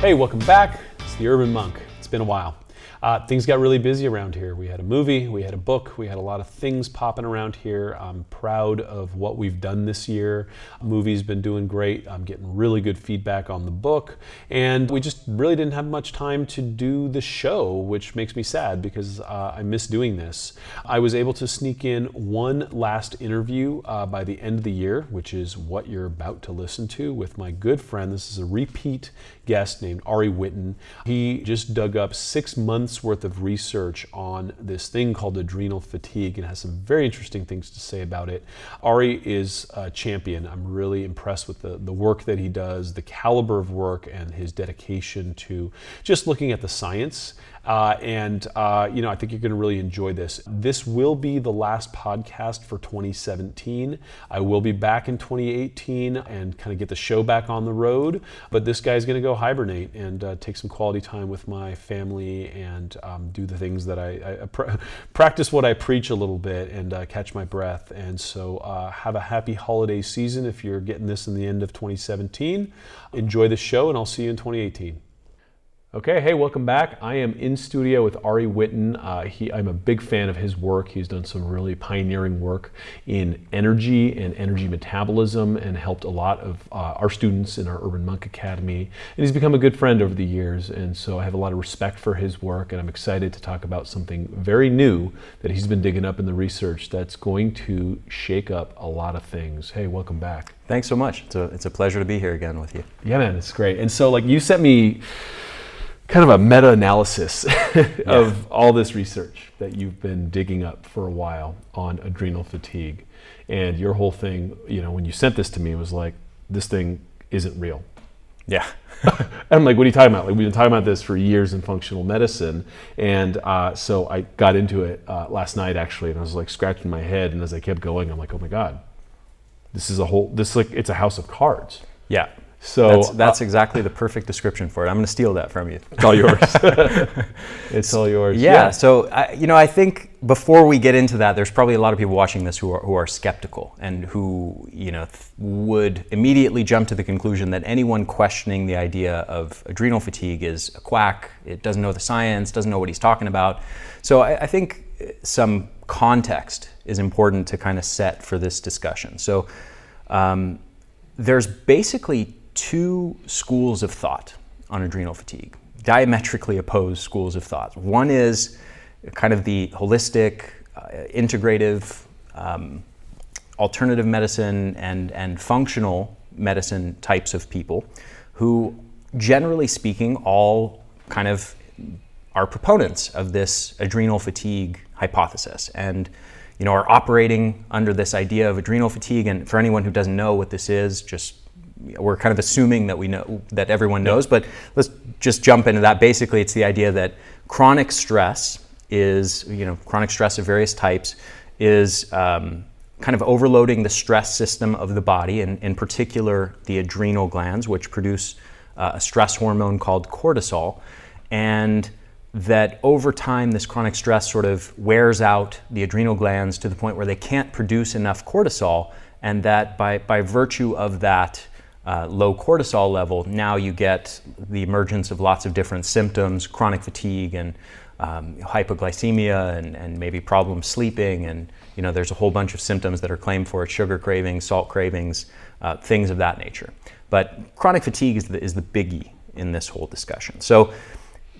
Hey, welcome back. It's the Urban Monk. It's been a while. Uh, things got really busy around here. We had a movie, we had a book, we had a lot of things popping around here. I'm proud of what we've done this year. Movie's been doing great. I'm getting really good feedback on the book, and we just really didn't have much time to do the show, which makes me sad because uh, I miss doing this. I was able to sneak in one last interview uh, by the end of the year, which is what you're about to listen to with my good friend. This is a repeat guest named Ari Whitten. He just dug up six months worth of research on this thing called adrenal fatigue and has some very interesting things to say about it. Ari is a champion. I'm really impressed with the, the work that he does, the caliber of work, and his dedication to just looking at the science uh, and, uh, you know, I think you're going to really enjoy this. This will be the last podcast for 2017. I will be back in 2018 and kind of get the show back on the road. But this guy's going to go hibernate and uh, take some quality time with my family and um, do the things that I, I pr- practice what I preach a little bit and uh, catch my breath. And so uh, have a happy holiday season if you're getting this in the end of 2017. Enjoy the show, and I'll see you in 2018. Okay, hey, welcome back. I am in studio with Ari Whitten. Uh, he, I'm a big fan of his work. He's done some really pioneering work in energy and energy metabolism and helped a lot of uh, our students in our Urban Monk Academy. And he's become a good friend over the years. And so I have a lot of respect for his work. And I'm excited to talk about something very new that he's been digging up in the research that's going to shake up a lot of things. Hey, welcome back. Thanks so much. It's a, it's a pleasure to be here again with you. Yeah, man, it's great. And so, like, you sent me kind of a meta-analysis of all this research that you've been digging up for a while on adrenal fatigue. And your whole thing you know when you sent this to me was like this thing isn't real. Yeah. I'm like what are you talking about? Like we've been talking about this for years in functional medicine. And uh, so i got into it uh, last night actually and i was like scratching my head. And as i kept going i'm like oh my god this is a whole this like it's a house of cards. Yeah so that's, that's uh, exactly the perfect description for it. I'm going to steal that from you. It's all yours. it's all yours. Yeah. yeah. So I, you know, I think before we get into that, there's probably a lot of people watching this who are who are skeptical and who you know th- would immediately jump to the conclusion that anyone questioning the idea of adrenal fatigue is a quack. It doesn't know the science, doesn't know what he's talking about. So I, I think some context is important to kind of set for this discussion. So. Um, there's basically two schools of thought on adrenal fatigue, diametrically opposed schools of thought. One is kind of the holistic, uh, integrative, um, alternative medicine and, and functional medicine types of people who, generally speaking, all kind of are proponents of this adrenal fatigue hypothesis and you know are operating under this idea of adrenal fatigue and for anyone who doesn't know what this is just we're kind of assuming that we know that everyone knows, but let's just jump into that. Basically, it's the idea that chronic stress is, you know, chronic stress of various types is um, kind of overloading the stress system of the body, and in particular the adrenal glands, which produce uh, a stress hormone called cortisol, and that over time this chronic stress sort of wears out the adrenal glands to the point where they can't produce enough cortisol, and that by, by virtue of that uh, low cortisol level, now you get the emergence of lots of different symptoms, chronic fatigue and um, hypoglycemia and, and maybe problems sleeping. And you know, there's a whole bunch of symptoms that are claimed for it, sugar cravings, salt cravings, uh, things of that nature. But chronic fatigue is the, is the biggie in this whole discussion. So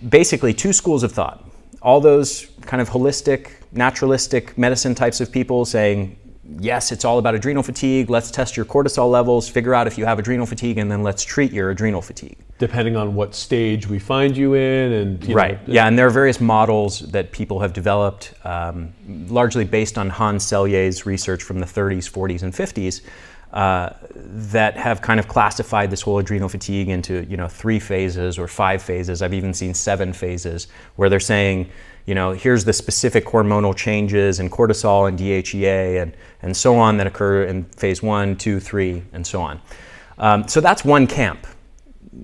basically, two schools of thought. All those kind of holistic, naturalistic medicine types of people saying yes, it's all about adrenal fatigue. Let's test your cortisol levels, figure out if you have adrenal fatigue, and then let's treat your adrenal fatigue. Depending on what stage we find you in, and right, know, yeah, and there are various models that people have developed, um, largely based on Hans Selye's research from the 30s, 40s, and 50s. Uh, that have kind of classified this whole adrenal fatigue into you know three phases or five phases. I've even seen seven phases where they're saying you know, here's the specific hormonal changes in cortisol and DHEA and, and so on that occur in phase one, two, three, and so on. Um, so that's one camp,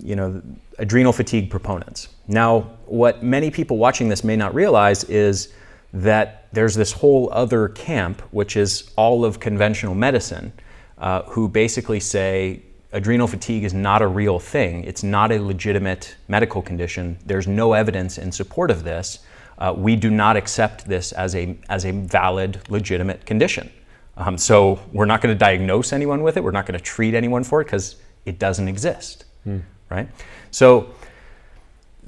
you know, adrenal fatigue proponents. Now, what many people watching this may not realize is that there's this whole other camp, which is all of conventional medicine, uh, who basically say adrenal fatigue is not a real thing. It's not a legitimate medical condition. There's no evidence in support of this. Uh, we do not accept this as a, as a valid, legitimate condition. Um, so we're not going to diagnose anyone with it. We're not going to treat anyone for it because it doesn't exist, hmm. right? So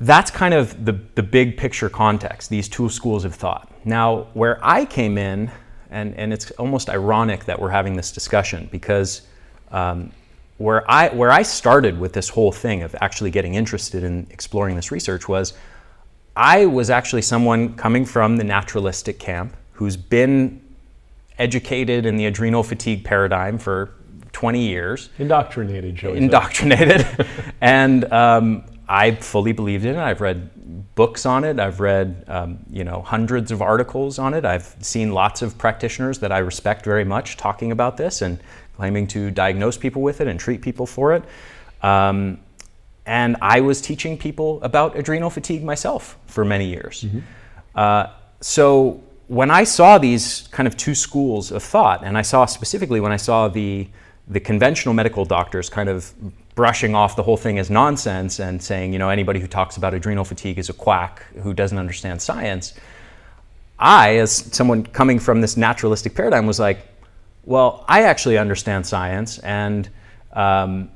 that's kind of the, the big picture context, these two schools of thought. Now, where I came in, and, and it's almost ironic that we're having this discussion because um, where, I, where I started with this whole thing of actually getting interested in exploring this research was I was actually someone coming from the naturalistic camp who's been educated in the adrenal fatigue paradigm for 20 years. Indoctrinated, Joey. Indoctrinated. and um, I fully believed in it. I've read books on it. I've read, um, you know, hundreds of articles on it. I've seen lots of practitioners that I respect very much talking about this and claiming to diagnose people with it and treat people for it. Um, and I was teaching people about adrenal fatigue myself for many years. Mm-hmm. Uh, so when I saw these kind of two schools of thought, and I saw specifically when I saw the the conventional medical doctors kind of brushing off the whole thing as nonsense and saying, you know, anybody who talks about adrenal fatigue is a quack who doesn't understand science. I, as someone coming from this naturalistic paradigm, was like, well, I actually understand science, and um,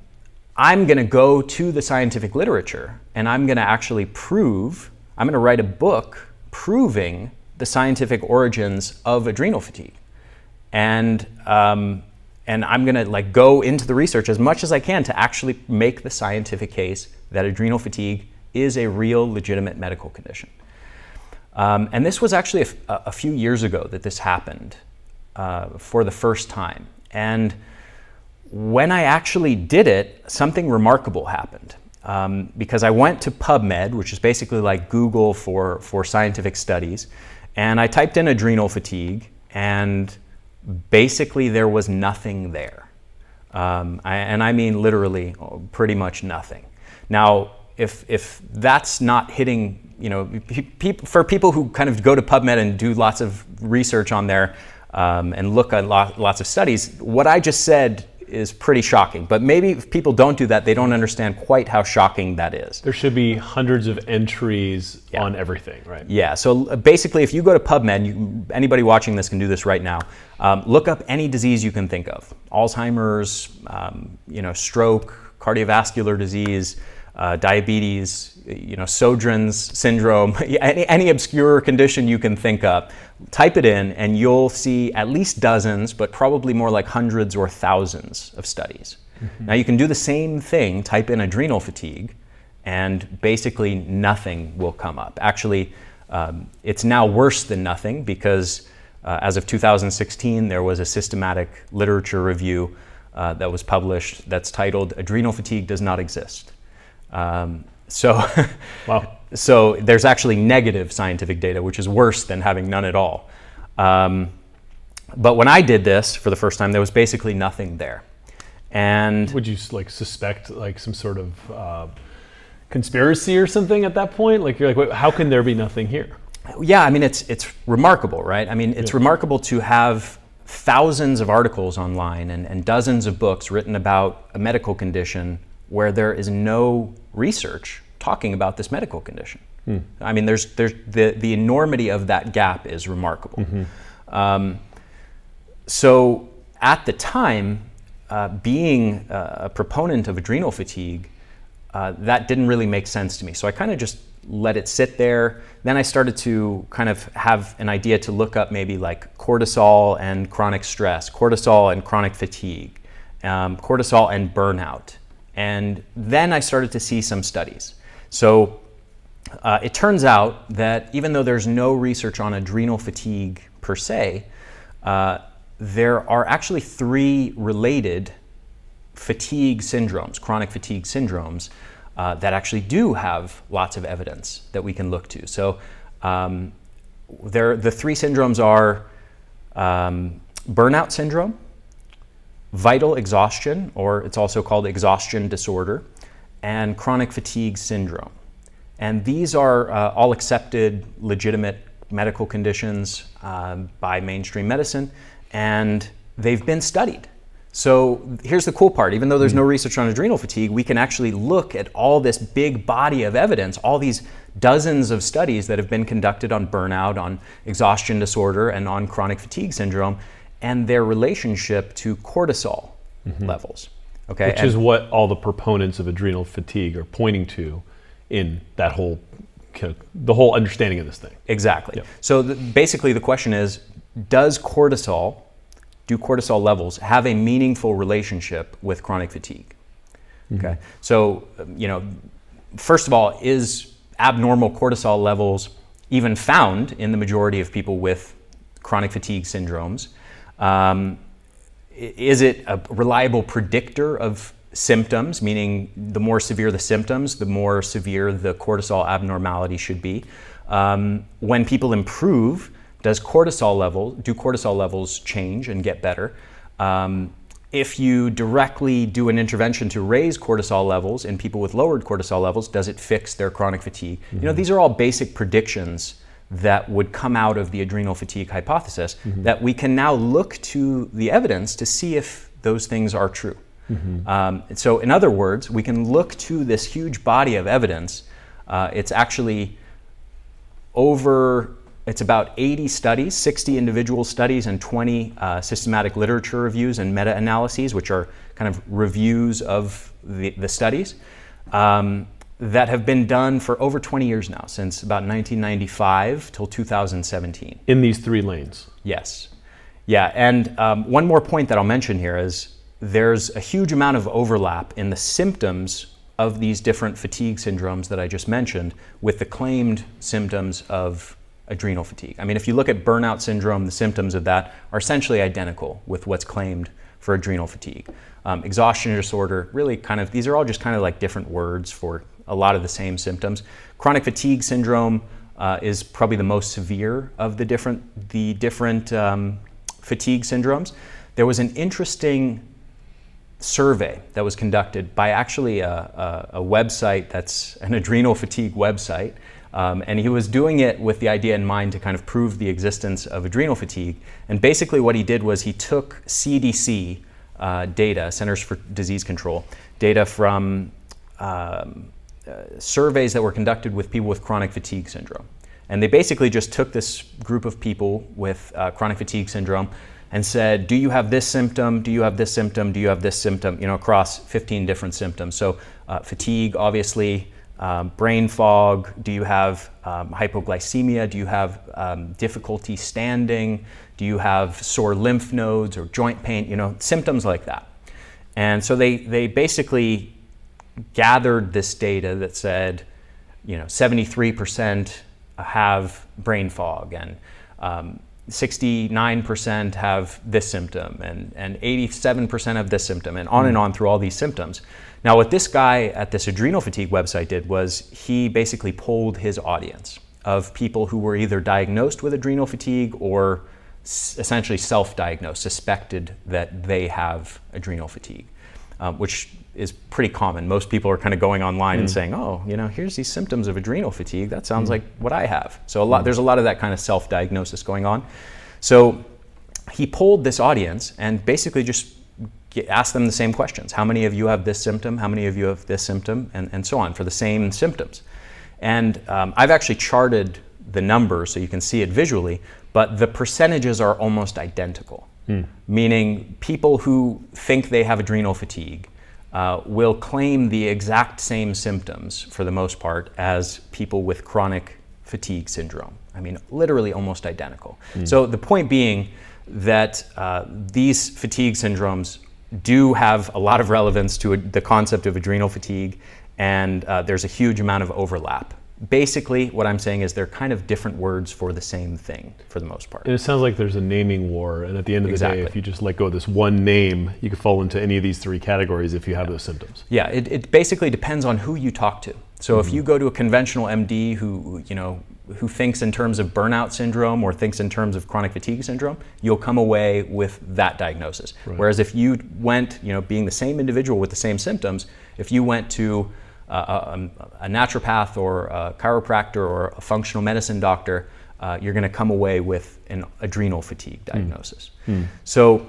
I'm going to go to the scientific literature and I'm going to actually prove, I'm going to write a book proving the scientific origins of adrenal fatigue. And um, and I'm going to like go into the research as much as I can to actually make the scientific case that adrenal fatigue is a real legitimate medical condition. Um, and this was actually a, few years ago that this happened uh, for the first time. And when I actually did it, something remarkable happened. Um, because I went to PubMed, which is basically like Google for, for scientific studies, and I typed in adrenal fatigue, and basically there was nothing there. Um, I, and I mean literally oh, pretty much nothing. Now, if, if that's not hitting, you know, pe- for people who kind of go to PubMed and do lots of research on there um, and look at lo- lots of studies, what I just said is pretty shocking. But maybe if people don't do that, they don't understand quite how shocking that is. There should be hundreds of entries yeah. on everything, right? Yeah. So basically, if you go to PubMed, you, anybody watching this can do this right now. Um, look up any disease you can think of: Alzheimer's, um, you know, stroke, cardiovascular disease, uh, diabetes, you know, Sjogren's syndrome, any, any obscure condition you can think of type it in and you'll see at least dozens, but probably more like hundreds or thousands of studies. Mm-hmm. Now you can do the same thing, type in adrenal fatigue, and basically nothing will come up. Actually, um, it's now worse than nothing because uh, as of 2016, there was a systematic literature review uh, that was published that's titled Adrenal Fatigue Does Not Exist. Um, so, wow. so there's actually negative scientific data, which is worse than having none at all. Um, but when I did this for the first time, there was basically nothing there. And would you like suspect like some sort of uh, conspiracy or something at that point? Like you're like, how can there be nothing here? Yeah, I mean it's it's remarkable, right? I mean it's yeah. remarkable to have thousands of articles online and, and dozens of books written about a medical condition where there is no research talking about this medical condition. Hmm. I mean, there's, there's the, the enormity of that gap is remarkable. Mm-hmm. Um, so at the time, uh, being a proponent of adrenal fatigue, uh, that didn't really make sense to me. So I kind of just let it sit there. Then I started to kind of have an idea to look up maybe like cortisol and chronic stress, cortisol and chronic fatigue, um, cortisol and burnout. And then I started to see some studies. So uh, it turns out that even though there's no research on adrenal fatigue per se, uh, there are actually three related fatigue syndromes, chronic fatigue syndromes, uh, that actually do have lots of evidence that we can look to. So um, there, the three syndromes are um, burnout syndrome, vital exhaustion, or it's also called exhaustion disorder, and chronic fatigue syndrome. And these are uh, all accepted, legitimate medical conditions um, by mainstream medicine, and they've been studied. So here's the cool part even though there's no research on adrenal fatigue, we can actually look at all this big body of evidence, all these dozens of studies that have been conducted on burnout, on exhaustion disorder, and on chronic fatigue syndrome, and their relationship to cortisol mm-hmm. levels. Okay, which and is what all the proponents of adrenal fatigue are pointing to in that whole the whole understanding of this thing. Exactly. Yep. So the, basically, the question is: Does cortisol, do cortisol levels have a meaningful relationship with chronic fatigue? Mm-hmm. Okay. So you know, first of all, is abnormal cortisol levels even found in the majority of people with chronic fatigue syndromes? Um, is it a reliable predictor of symptoms, meaning the more severe the symptoms, the more severe the cortisol abnormality should be? Um, when people improve, does cortisol level do cortisol levels change and get better? Um, if you directly do an intervention to raise cortisol levels in people with lowered cortisol levels, does it fix their chronic fatigue? Mm-hmm. You know, mm-hmm. these are all basic predictions that would come out of the adrenal fatigue hypothesis mm-hmm. that we can now look to the evidence to see if those things are true. Mm-hmm. Um, so, in other words, we can look to this huge body of evidence. Uh, it's actually over, it's about 80 studies, 60 individual studies, and 20 uh, systematic literature reviews and meta analyses, which are kind of reviews of the, the studies. Um, that have been done for over 20 years now, since about 1995 till 2017. In these three lanes? Yes. Yeah, and um, one more point that I'll mention here is there's a huge amount of overlap in the symptoms of these different fatigue syndromes that I just mentioned with the claimed symptoms of adrenal fatigue. I mean, if you look at burnout syndrome, the symptoms of that are essentially identical with what's claimed for adrenal fatigue. Um, exhaustion disorder, really kind of, these are all just kind of like different words for a lot of the same symptoms. Chronic fatigue syndrome uh, is probably the most severe of the different, the different um, fatigue syndromes. There was an interesting survey that was conducted by actually a, a, a website that's an adrenal fatigue website. Um, and he was doing it with the idea in mind to kind of prove the existence of adrenal fatigue. And basically, what he did was he took CDC uh, data, Centers for Disease Control, data from um, surveys that were conducted with people with chronic fatigue syndrome. And they basically just took this group of people with uh, chronic fatigue syndrome and said, Do you have this symptom? Do you have this symptom? Do you have this symptom? You know, across 15 different symptoms. So, uh, fatigue, obviously, um, brain fog. Do you have um, hypoglycemia? Do you have um, difficulty standing? Do you have sore lymph nodes or joint pain? You know, symptoms like that. And so they, they basically gathered this data that said, you know, 73% have brain fog and um, 69% have this symptom and, and 87% have this symptom and on and on through all these symptoms. Now, what this guy at this adrenal fatigue website did was he basically polled his audience of people who were either diagnosed with adrenal fatigue or s- essentially self diagnosed, suspected that they have adrenal fatigue, um, which is pretty common. Most people are kind of going online mm. and saying, "Oh, you know, here's these symptoms of adrenal fatigue. That sounds mm. like what I have." So a lot, mm. there's a lot of that kind of self-diagnosis going on. So he polled this audience and basically just asked them the same questions: How many of you have this symptom? How many of you have this symptom? And, and so on for the same symptoms. And um, I've actually charted the numbers so you can see it visually, but the percentages are almost identical. Mm. Meaning, people who think they have adrenal fatigue uh, will claim the exact same symptoms for the most part as people with chronic fatigue syndrome. I mean, literally almost identical. Mm. So the point being that uh, these fatigue syndromes do have a lot of relevance to a, the concept of adrenal fatigue, and uh, there's a huge amount of overlap basically what i'm saying is they're kind of different words for the same thing for the most part and it sounds like there's a naming war and at the end of exactly. the day if you just let go of this one name you could fall into any of these three categories if you have yeah. those symptoms yeah it, it, basically depends on who you talk to so mm-hmm. if you go to a conventional md who you know who thinks in terms of burnout syndrome or thinks in terms of chronic fatigue syndrome you'll come away with that diagnosis right. whereas if you went you know being the same individual with the same symptoms if you went to a, a, naturopath or a chiropractor or a functional medicine doctor, uh, you're going to come away with an adrenal fatigue hmm. diagnosis. Mm. So,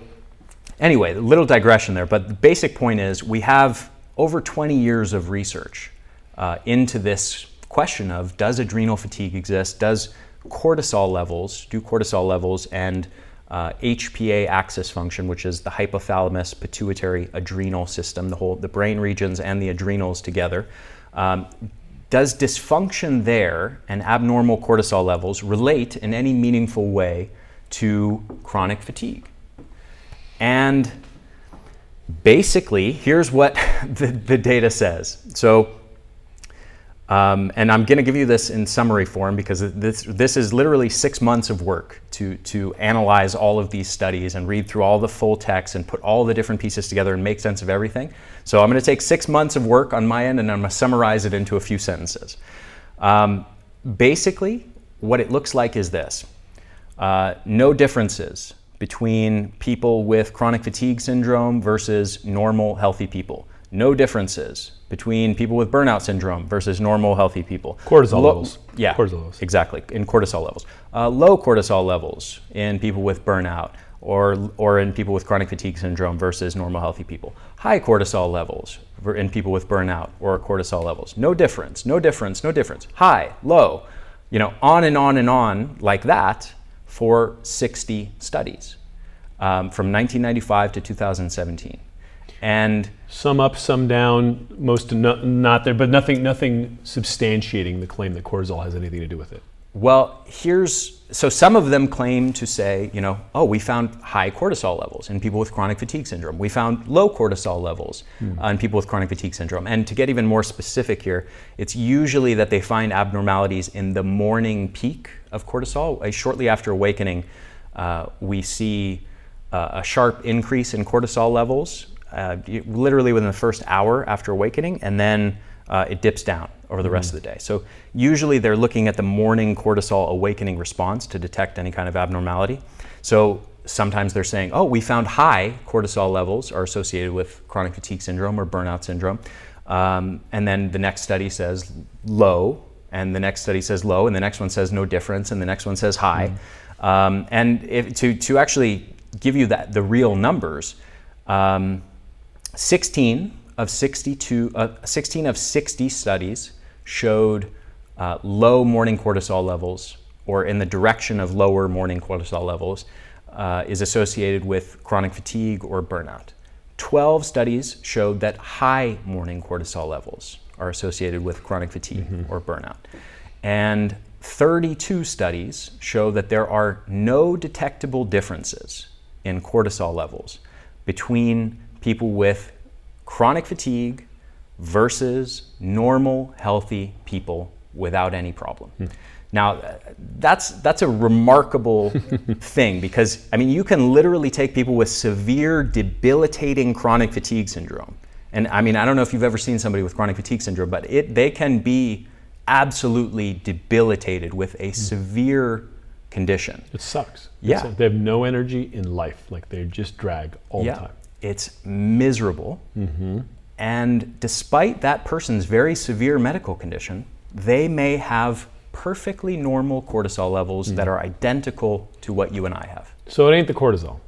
anyway, a little digression there, but the basic point is we have over 20 years of research uh, into this question of does adrenal fatigue exist? Does cortisol levels, do cortisol levels and uh, HPA axis function, which is the hypothalamus pituitary adrenal system, the whole the brain regions and the adrenals together. Um, does dysfunction there and abnormal cortisol levels relate in any meaningful way to chronic fatigue? And basically, here's what the, the data says. So um, and I'm going to give you this in summary form because this, this is literally six months of work to, to analyze all of these studies and read through all the full text and put all the different pieces together and make sense of everything. So I'm going to take six months of work on my end and I'm going to summarize it into a few sentences. Um, basically, what it looks like is this uh, no differences between people with chronic fatigue syndrome versus normal, healthy people. No differences between people with burnout syndrome versus normal healthy people. Cortisol Low, levels. Yeah, cortisol levels. exactly, in cortisol levels. Uh, low cortisol levels in people with burnout or, or in people with chronic fatigue syndrome versus normal healthy people. High cortisol levels in people with burnout or cortisol levels. No difference, no difference, no difference. High, low, you know, on and on and on like that for 60 studies um, from 1995 to 2017. And some up, some down, most no, not there, but nothing, nothing substantiating the claim that cortisol has anything to do with it. Well, here's so some of them claim to say, you know, oh, we found high cortisol levels in people with chronic fatigue syndrome. We found low cortisol levels mm. in people with chronic fatigue syndrome. And to get even more specific here, it's usually that they find abnormalities in the morning peak of cortisol. Shortly after awakening, uh, we see uh, a sharp increase in cortisol levels uh, literally within the first hour after awakening, and then uh, it dips down over the mm-hmm. rest of the day. So usually they're looking at the morning cortisol awakening response to detect any kind of abnormality. So sometimes they're saying, oh, we found high cortisol levels are associated with chronic fatigue syndrome or burnout syndrome. Um, and then the next study says low, and the next study says low, and the next one says no difference, and the next one says high. Mm-hmm. Um, and if, to, to actually give you that, the real numbers, um, 16 of 62, uh, 16 of 60 studies showed uh, low morning cortisol levels, or in the direction of lower morning cortisol levels, uh, is associated with chronic fatigue or burnout. 12 studies showed that high morning cortisol levels are associated with chronic fatigue mm-hmm. or burnout. And 32 studies show that there are no detectable differences in cortisol levels between people with chronic fatigue versus normal, healthy people without any problem. Hmm. Now, that's, that's a remarkable thing because, I mean, you can literally take people with severe, debilitating chronic fatigue syndrome. And I mean, I don't know if you've ever seen somebody with chronic fatigue syndrome, but it, they can be absolutely debilitated with a hmm. severe condition. It sucks. Yeah. they have no energy in life. Like they just drag all yeah. the time it's miserable. Mm-hmm. And despite that person's very severe medical condition, they may have perfectly normal cortisol levels mm-hmm. that are identical to what you and I have. So it ain't the cortisol.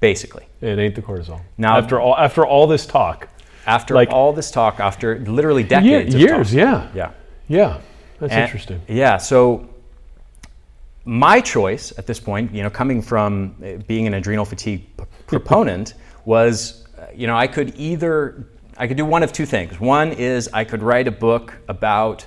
Basically. It ain't the cortisol. Now after all after all this talk. After like, all this talk, after literally decades years, talk, yeah. Yeah. Yeah. That's and, interesting. Yeah. So my choice at this point, you know, coming from uh, being an adrenal fatigue p- proponent, was, uh, you know, I could either I could do one of two things. One is I could write a book about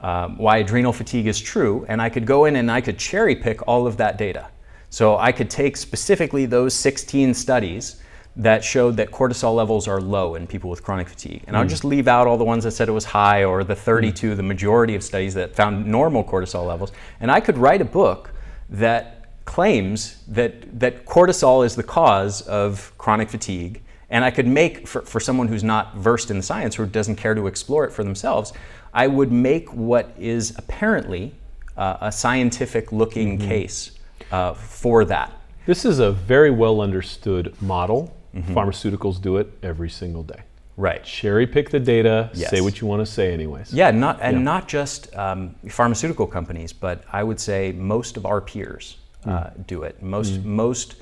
um, why adrenal fatigue is true, and I could go in and I could cherry pick all of that data. So I could take specifically those 16 studies that showed that cortisol levels are low in people with chronic fatigue. And mm. I'll just leave out all the ones that said it was high or the 32, mm. the majority of studies that found normal cortisol levels. And I could write a book that claims that, that cortisol is the cause of chronic fatigue. And I could make, for, for someone who's not versed in the science or doesn't care to explore it for themselves, I would make what is apparently uh, a scientific looking mm-hmm. case uh, for that. This is a very well understood model Mm-hmm. Pharmaceuticals do it every single day. Right. Cherry pick the data, yes. say what you want to say, anyways. Yeah, not, and yeah. not just um, pharmaceutical companies, but I would say most of our peers uh, do it. Most, mm. most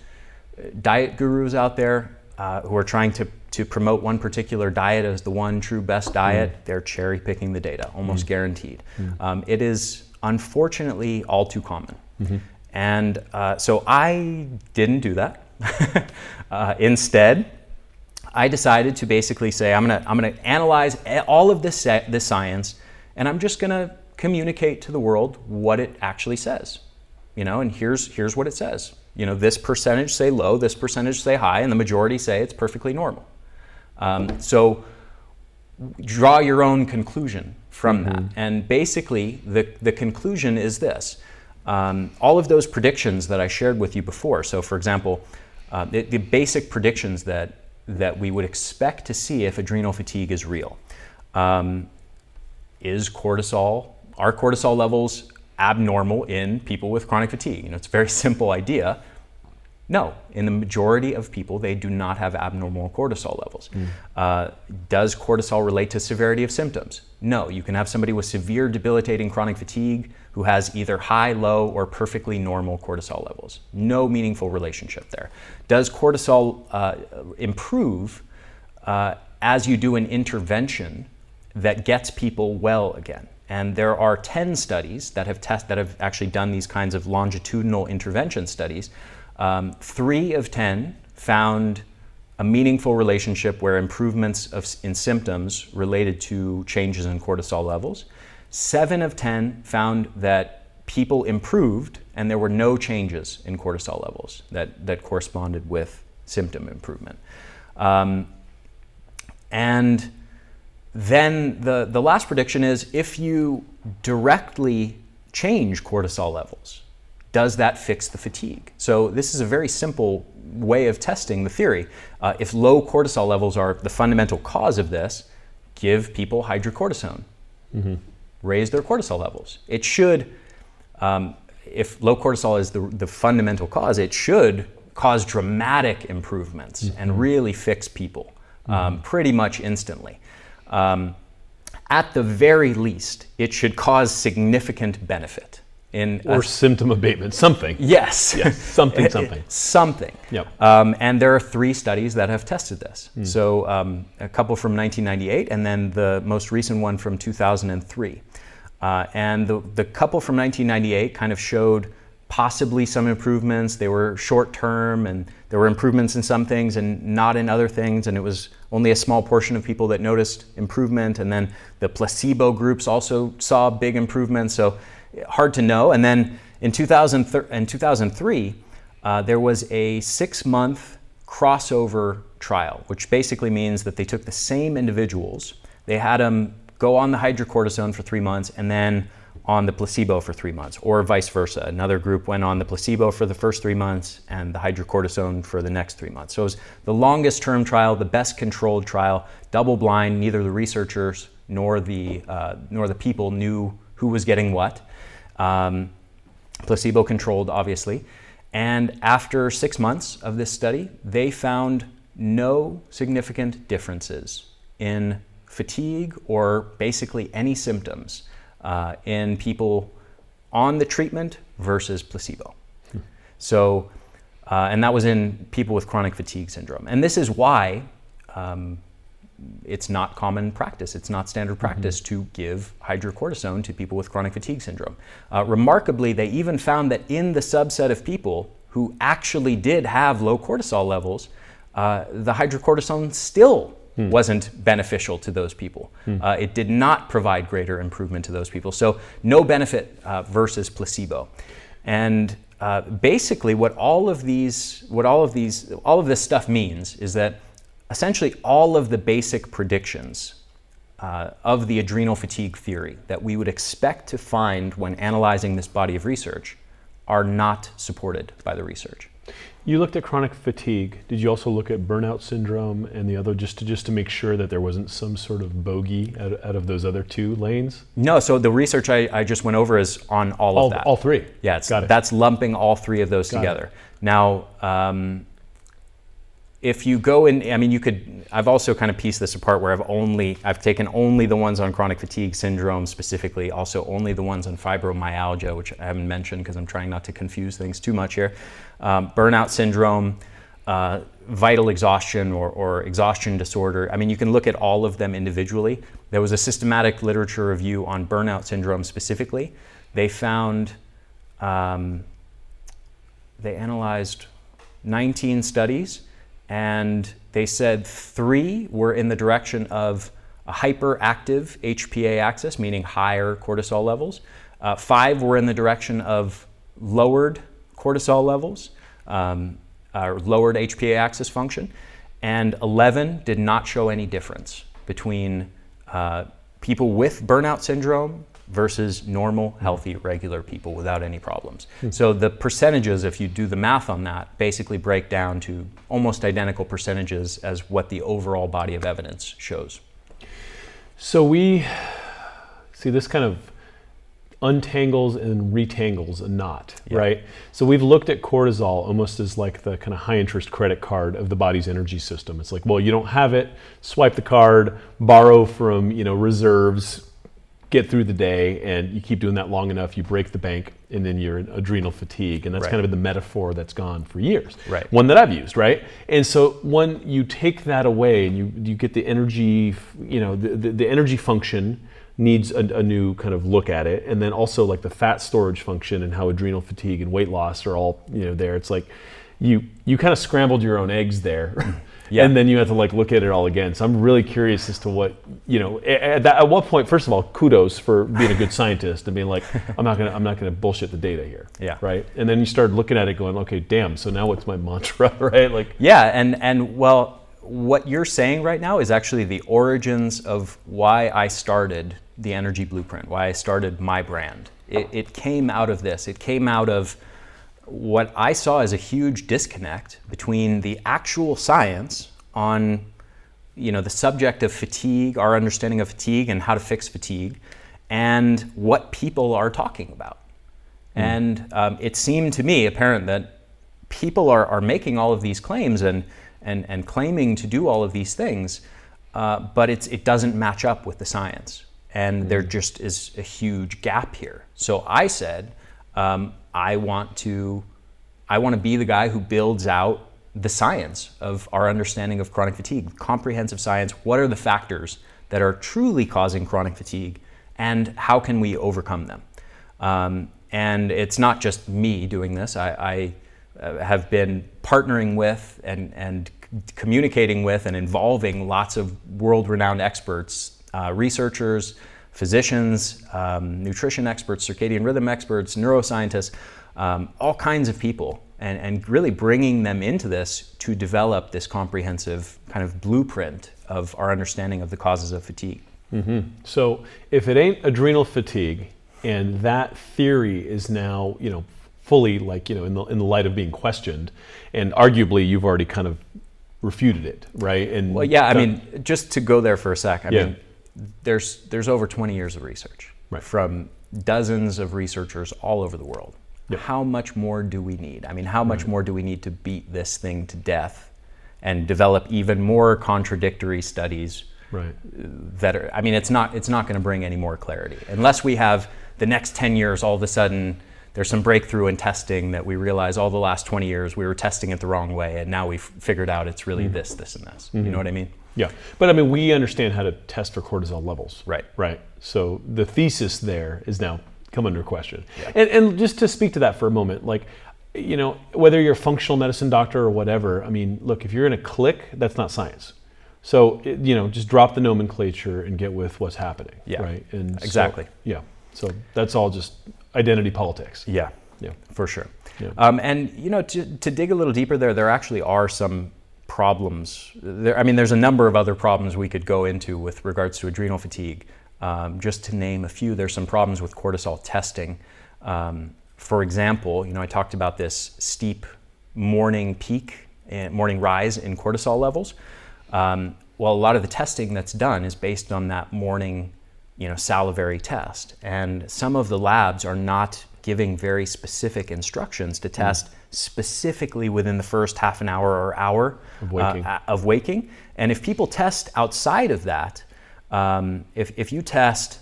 diet gurus out there uh, who are trying to, to promote one particular diet as the one true best diet, mm. they're cherry picking the data, almost mm. guaranteed. Mm. Um, it is unfortunately all too common. Mm-hmm. And uh, so I didn't do that. uh, instead, I decided to basically say, I'm gonna, I'm gonna analyze all of this, this science, and I'm just gonna communicate to the world what it actually says. You know, and here's, here's what it says. You know, this percentage say low, this percentage say high, and the majority say it's perfectly normal. Um, so draw your own conclusion from mm-hmm. that. And basically, the, the conclusion is this. Um, all of those predictions that I shared with you before, so for example, uh, the, the, basic predictions that, that we would expect to see if adrenal fatigue is real. Um, is cortisol, are cortisol levels abnormal in people with chronic fatigue? You know, it's a very simple idea. No, in the majority of people, they do not have abnormal cortisol levels. Mm. Uh, does cortisol relate to severity of symptoms? No, you can have somebody with severe debilitating chronic fatigue who has either high, low, or perfectly normal cortisol levels. No meaningful relationship there. Does cortisol uh, improve uh, as you do an intervention that gets people well again? And there are 10 studies that have, test- that have actually done these kinds of longitudinal intervention studies um, three of 10 found a meaningful relationship where improvements of, in symptoms related to changes in cortisol levels. Seven of 10 found that people improved and there were no changes in cortisol levels that, that corresponded with symptom improvement. Um, and then the, the last prediction is if you directly change cortisol levels, does that fix the fatigue? So this is a very simple way of testing the theory. Uh, if low cortisol levels are the fundamental cause of this, give people hydrocortisone. Mm-hmm. Raise their cortisol levels. It should, um, if low cortisol is the, the fundamental cause, it should cause dramatic improvements mm-hmm. and really fix people um, mm-hmm. pretty much instantly. Um, at the very least, it should cause significant benefit in or a, symptom abatement, something. Yes, yes something, something, something. Yep. Um, and there are three studies that have tested this. Mm. So um, a couple from 1998, and then the most recent one from 2003. Uh, and the the couple from 1998 kind of showed possibly some improvements. They were short term, and there were improvements in some things and not in other things. And it was only a small portion of people that noticed improvement. And then the placebo groups also saw big improvements. So hard to know. And then in, 2000, in 2003, uh, there was a six month crossover trial, which basically means that they took the same individuals, they had them go on the hydrocortisone for three months and then on the placebo for three months, or vice versa. Another group went on the placebo for the first three months and the hydrocortisone for the next three months. So it was the longest term trial, the best controlled trial, double blind. Neither the researchers nor the, uh, nor the people knew who was getting what um, placebo controlled, obviously. And after six months of this study, they found no significant differences in fatigue or basically any symptoms uh, in people on the treatment versus placebo. Hmm. So, uh, and that was in people with chronic fatigue syndrome. And this is why um, it's not common practice. It's not standard mm-hmm. practice mm-hmm. to give hydrocortisone to people with chronic fatigue syndrome. Uh, remarkably, they even found that in the subset of people who actually did have low cortisol levels, uh, the hydrocortisone still mm. wasn't beneficial to those people. Mm. Uh, it did not provide greater improvement to those people. So, no benefit uh, versus placebo. And uh, basically, what all of these, what all of these, all of this stuff means is that essentially all of the basic predictions uh, of the adrenal fatigue theory that we would expect to find when analyzing this body of research are not supported by the research. You looked at chronic fatigue. Did you also look at burnout syndrome and the other, just to just to make sure that there wasn't some sort of bogey out, out of those other two lanes? No. So the research I, I just went over is on all, all of that. All three. Yeah, Got it. that's lumping all three of those Got together. It. Now, um, if you go in, I mean, you could, I've also kind of pieced this apart where I've only, I've taken only the ones on chronic fatigue syndrome specifically, also only the ones on fibromyalgia, which I haven't mentioned because I'm trying not to confuse things too much here. Um, burnout syndrome, uh, vital exhaustion or, or, exhaustion disorder. I mean, you can look at all of them individually. There was a systematic literature review on burnout syndrome specifically. They found, um, they analyzed 19 studies, and they said three were in the direction of a hyperactive HPA axis, meaning higher cortisol levels. Uh, five were in the direction of lowered cortisol levels. Um, uh, lowered HPA axis function, and 11 did not show any difference between uh, people with burnout syndrome versus normal, healthy, regular people without any problems. Hmm. So the percentages, if you do the math on that, basically break down to almost identical percentages as what the overall body of evidence shows. So we see this kind of untangles and retangles a knot, yeah. right? So we've looked at cortisol almost as like the kind of high interest credit card of the body's energy system. It's like, well, you don't have it, swipe the card, borrow from, you know, reserves, get through the day, and you keep doing that long enough, you break the bank, and then you're in adrenal fatigue. And that's right. kind of the metaphor that's gone for years. Right. One that I've used, right? And so when you take that away and you, you get the energy, you know, the, the, the energy function needs a, a, new kind of look at it and then also like the fat storage function and how adrenal fatigue and weight loss are all you know there it's like you you kind of scrambled your own eggs there yeah. and then you have to like look at it all again so i'm really curious as to what you know at, that, at what point first of all kudos for being a good scientist and being like i'm not gonna i'm not gonna bullshit the data here yeah right and then you start looking at it going okay damn so now what's my mantra right like yeah and and well what you're saying right now is actually the origins of why I started the Energy Blueprint, why I started my brand. It, it, came out of this. It came out of what I saw as a huge disconnect between the actual science on you know, the subject of fatigue, our understanding of fatigue and how to fix fatigue, and what people are talking about. Mm. And um, it seemed to me apparent that people are, are making all of these claims and, and, and claiming to do all of these things, uh, but it's, it doesn't match up with the science and there just is a huge gap here. So I said, um, I want to, I want to be the guy who builds out the science of our understanding of chronic fatigue, comprehensive science. What are the factors that are truly causing chronic fatigue, and how can we overcome them? Um, and it's not just me doing this. I, I uh, have been partnering with and, and communicating with and involving lots of world-renowned experts uh, researchers, physicians, um, nutrition experts, circadian rhythm experts, neuroscientists, um, all kinds of people, and, and really bringing them into this to develop this comprehensive kind of blueprint of our understanding of the causes of fatigue. Mm-hmm. So, if it ain't adrenal fatigue, and that theory is now, you know, fully like you know in the in the light of being questioned, and arguably you've already kind of refuted it, right? And well, yeah, I mean, just to go there for a sec, I yeah. mean, there's there's over 20 years of research right. from dozens of researchers all over the world. Yep. How much more do we need? I mean, how much right. more do we need to beat this thing to death and develop even more contradictory studies? Right. That are, I mean, it's not it's not going to bring any more clarity unless we have the next 10 years all of a sudden there's some breakthrough in testing that we realize all the last 20 years we were testing it the wrong way and now we've figured out it's really mm-hmm. this this and this. Mm-hmm. You know what I mean? Yeah, but I mean, we understand how to test for cortisol levels. Right. Right. So the thesis there is now come under question. Yeah. And, and just to speak to that for a moment, like, you know, whether you're a functional medicine doctor or whatever, I mean, look, if you're in a click, that's not science. So, you know, just drop the nomenclature and get with what's happening. Yeah. Right. And exactly. So, yeah. So that's all just identity politics. Yeah. Yeah. For sure. Yeah. Um, and you know, to, to dig a little deeper there, there actually are some problems. There, I mean, there's a number of other problems we could go into with regards to adrenal fatigue. Um, just to name a few, there's some problems with cortisol testing. Um, for example, you know, I talked about this steep morning peak, and morning rise in cortisol levels. Um, well, a lot of the testing that's done is based on that morning, you know, salivary test, and some of the labs are not giving very specific instructions to test. Mm specifically within the first half an hour or hour of waking. Uh, of waking. And if people test outside of that, um, if, if you test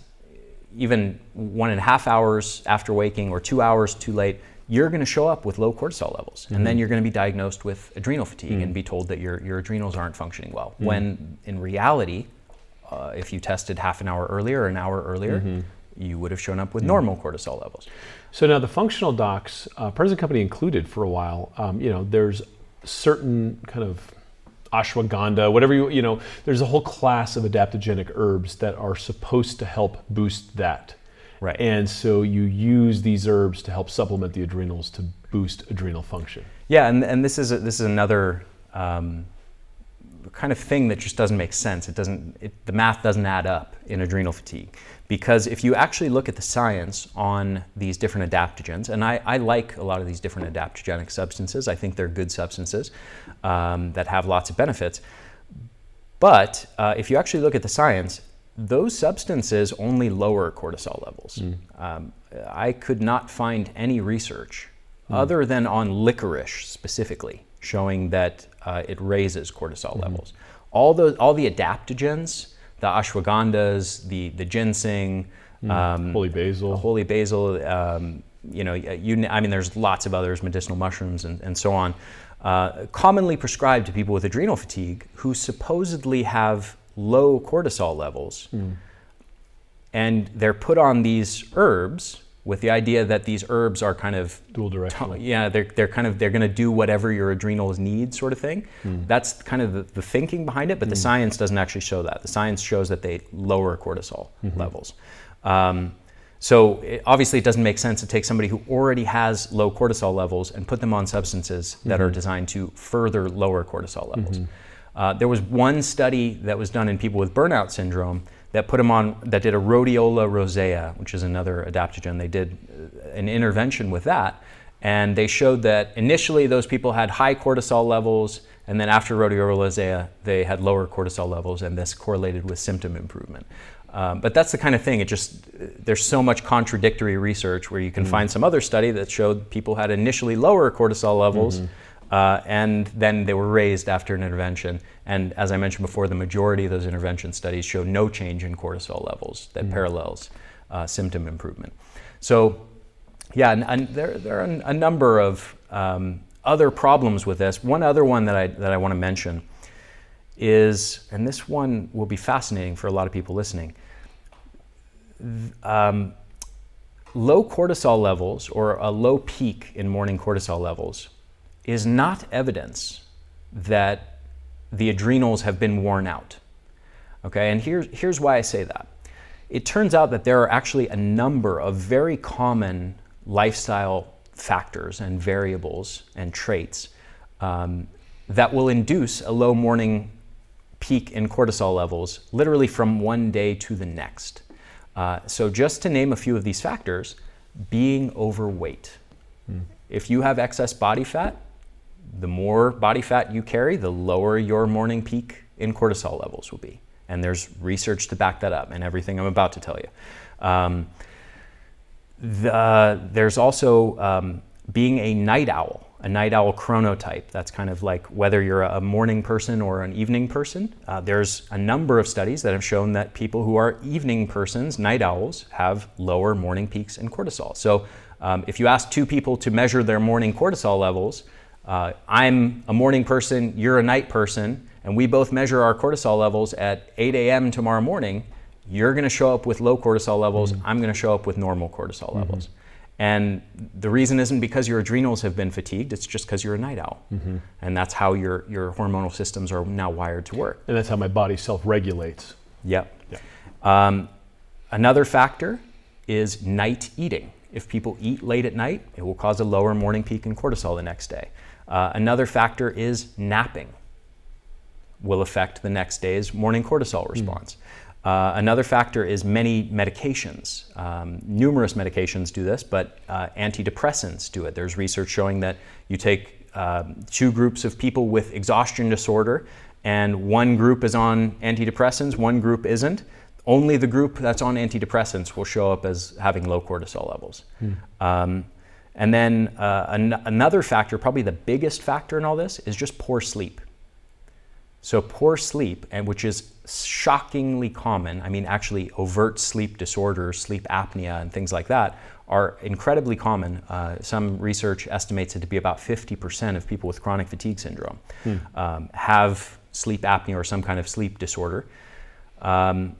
even one and a half hours after waking or two hours too late, you're going to show up with low cortisol levels. And then you're going to be diagnosed with adrenal fatigue and be told that your, your adrenals aren't functioning well. When in reality, uh, if you tested half an hour earlier or an hour earlier, you would have shown up with normal cortisol levels. So now the functional docs, uh, present company included for a while. Um, you know, there's certain kind of ashwagandha, whatever you you know. There's a whole class of adaptogenic herbs that are supposed to help boost that. Right. And so you use these herbs to help supplement the adrenals to boost adrenal function. Yeah, and, and this is a, this is another um, kind of thing that just doesn't make sense. It doesn't it, the math doesn't add up in adrenal fatigue because if you actually look at the science on these different adaptogens, and I, I like a lot of these different adaptogenic substances. I think they're good substances um, that have lots of benefits. But uh, if you actually look at the science, those substances only lower cortisol levels. Um, I could not find any research other than on licorice specifically showing that uh, it raises cortisol levels. All the all the adaptogens, the ashwagandhas, the the ginseng, um, Holy basil. holy basil, um, you know, you, I mean, there's lots of others, medicinal mushrooms, and, and so on, uh, commonly prescribed to people with adrenal fatigue who supposedly have low cortisol levels. And they're put on these herbs with the idea that these herbs are kind of Dual directional. yeah, they're, they're kind of they're going to do whatever your adrenals need, sort of thing. Hmm. That's kind of the, the thinking behind it, but the hmm. science doesn't actually show that. The science shows that they lower cortisol hmm. levels. Um, so it, obviously, it doesn't make sense to take somebody who already has low cortisol levels and put them on substances that are designed to further lower cortisol levels. Uh, there was one study that was done in people with burnout syndrome that put them on that did a rhodiola rosea, which is another adaptogen. They did uh, an intervention with that, and they showed that initially those people had high cortisol levels, and then after rhodiola rosea, they had lower cortisol levels, and this correlated with symptom improvement. Um, but that's the kind of thing. It just there's so much contradictory research where you can find some other study that showed people had initially lower cortisol levels. Uh, and then they were raised after an intervention. And as I mentioned before, the majority of those intervention studies show no change in cortisol levels that parallels uh, symptom improvement. So, yeah, and, and there, there are a number of um, other problems with this. One other one that I, that I want to mention is, and this one will be fascinating for a lot of people listening. Um, low cortisol levels or a low peak in morning cortisol levels is not evidence that the adrenals have been worn out. Okay, and here's, here's why I say that. It turns out that there are actually a number of very common lifestyle factors and variables and traits um, that will induce a low morning peak in cortisol levels literally from one day to the next. Uh, so, just to name a few of these factors, being overweight. If you have excess body fat, the more body fat you carry, the lower your morning peak in cortisol levels will be. And there's research to back that up and everything I'm about to tell you. Um, the, there's also um, being a night owl, a night owl chronotype. That's kind of like whether you're a morning person or an evening person. Uh, there's a number of studies that have shown that people who are evening persons, night owls, have lower morning peaks in cortisol. So um, if you ask two people to measure their morning cortisol levels, uh, I'm a morning person, you're a night person, and we both measure our cortisol levels at 8 a.m. tomorrow morning, you're going to show up with low cortisol levels. I'm going to show up with normal cortisol levels. And the reason isn't because your adrenals have been fatigued, it's just because you're a night owl. And that's how your, your hormonal systems are now wired to work. And that's how my body self regulates. Yep. Yeah. Um, another factor is night eating. If people eat late at night, it will cause a lower morning peak in cortisol the next day. Uh, another factor is napping, will affect the next day's morning cortisol response. Uh, another factor is many medications. Um, numerous medications do this, but uh, antidepressants do it. There's research showing that you take um, two groups of people with exhaustion disorder, and one group is on antidepressants, one group isn't. Only the group that's on antidepressants will show up as having low cortisol levels. Um, and then uh, an- another factor, probably the biggest factor in all this, is just poor sleep. So poor sleep, and which is shockingly common. I mean, actually, overt sleep disorders, sleep apnea, and things like that are incredibly common. Uh, some research estimates it to be about 50% of people with chronic fatigue syndrome hmm. um, have sleep apnea or some kind of sleep disorder. Um,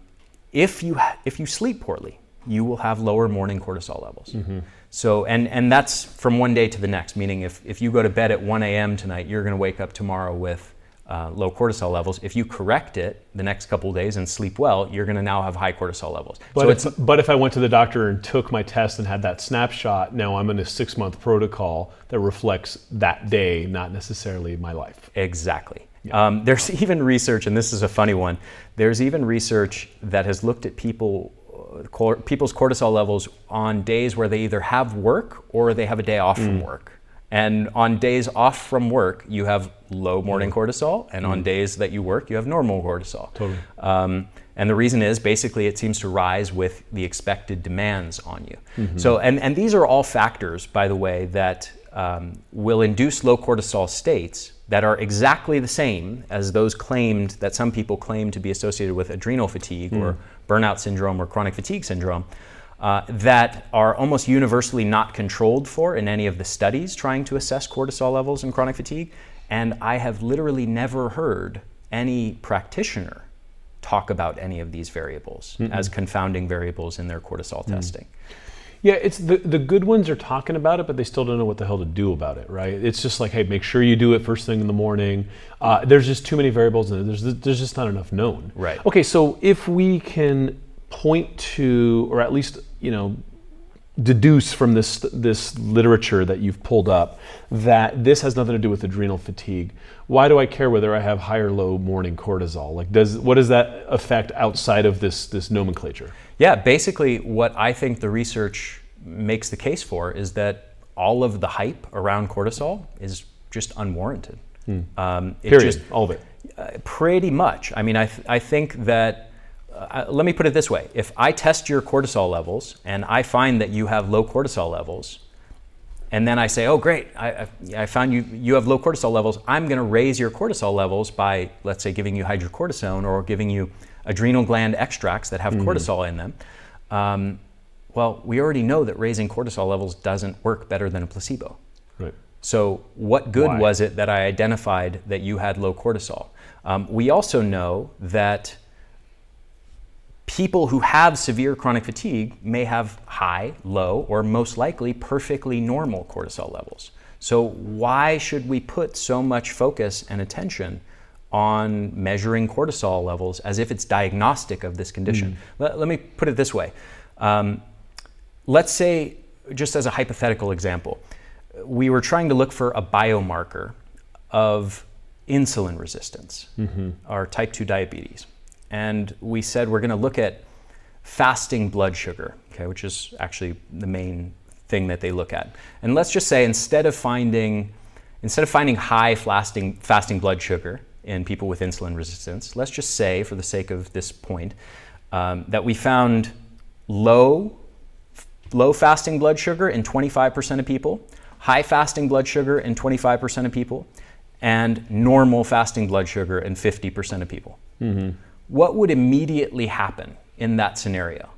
if, you, if you sleep poorly, you will have lower morning cortisol levels. Mm-hmm. So, and, and that's from one day to the next, meaning if, if you go to bed at 1 a.m. tonight, you're going to wake up tomorrow with uh, low cortisol levels. If you correct it the next couple days and sleep well, you're going to now have high cortisol levels. But, so if, but if I went to the doctor and took my test and had that snapshot, now I'm in a six month protocol that reflects that day, not necessarily my life. Exactly. Yeah. Um, there's even research, and this is a funny one. There's even research that has looked at people people's cortisol levels on days where they either have work or they have a day off mm. from work. And on days off from work, you have low morning mm. cortisol, and mm. on days that you work, you have normal cortisol. Totally. Um, and the reason is basically it seems to rise with the expected demands on you. Mm-hmm. So, and, and these are all factors, by the way, that um, will induce low cortisol states that are exactly the same as those claimed that some people claim to be associated with adrenal fatigue mm. or burnout syndrome or chronic fatigue syndrome, uh, that are almost universally not controlled for in any of the studies trying to assess cortisol levels in chronic fatigue. And I have literally never heard any practitioner talk about any of these variables mm as confounding variables in their cortisol mm testing. Yeah, it's the the good ones are talking about it, but they still don't know what the hell to do about it, right? It's just like, hey, make sure you do it first thing in the morning. Uh, there's just too many variables, and there's there's just not enough known. Right. Okay, so if we can point to, or at least you know, deduce from this this literature that you've pulled up that this has nothing to do with adrenal fatigue. Why do I care whether I have high or low morning cortisol? Like, does what does that affect outside of this this nomenclature? Yeah, basically, what I think the research makes the case for is that all of the hype around cortisol is just unwarranted. Hmm. Um, Period. Just, all of it. Uh, pretty much. I mean, I, th- I think that, uh, let me put it this way if I test your cortisol levels and I find that you have low cortisol levels, and then I say, oh, great, I, I found you, you have low cortisol levels, I'm going to raise your cortisol levels by, let's say, giving you hydrocortisone or giving you adrenal gland extracts that have mm-hmm. cortisol in them. Um, well, we already know that raising cortisol levels doesn't work better than a placebo. Right. So, what good Why? was it that I identified that you had low cortisol? Um, we also know that people who have severe chronic fatigue may have high, low, or most likely perfectly normal cortisol levels. So, why should we put so much focus and attention on measuring cortisol levels as if it's diagnostic of this condition. Mm. Let, let, me put it this way. Um, let's say, just as a hypothetical example, we were trying to look for a biomarker of insulin resistance mm-hmm. or type 2 diabetes. And we said we're going to look at fasting blood sugar, okay, which is actually the main thing that they look at. And let's just say instead of finding instead of finding high fasting, fasting blood sugar, in people with insulin resistance. Let's just say, for the sake of this point, um, that we found low, low fasting blood sugar in 25% of people, high fasting blood sugar in 25% of people, and normal fasting blood sugar in 50% of people. Mm-hmm. What would immediately happen in that scenario?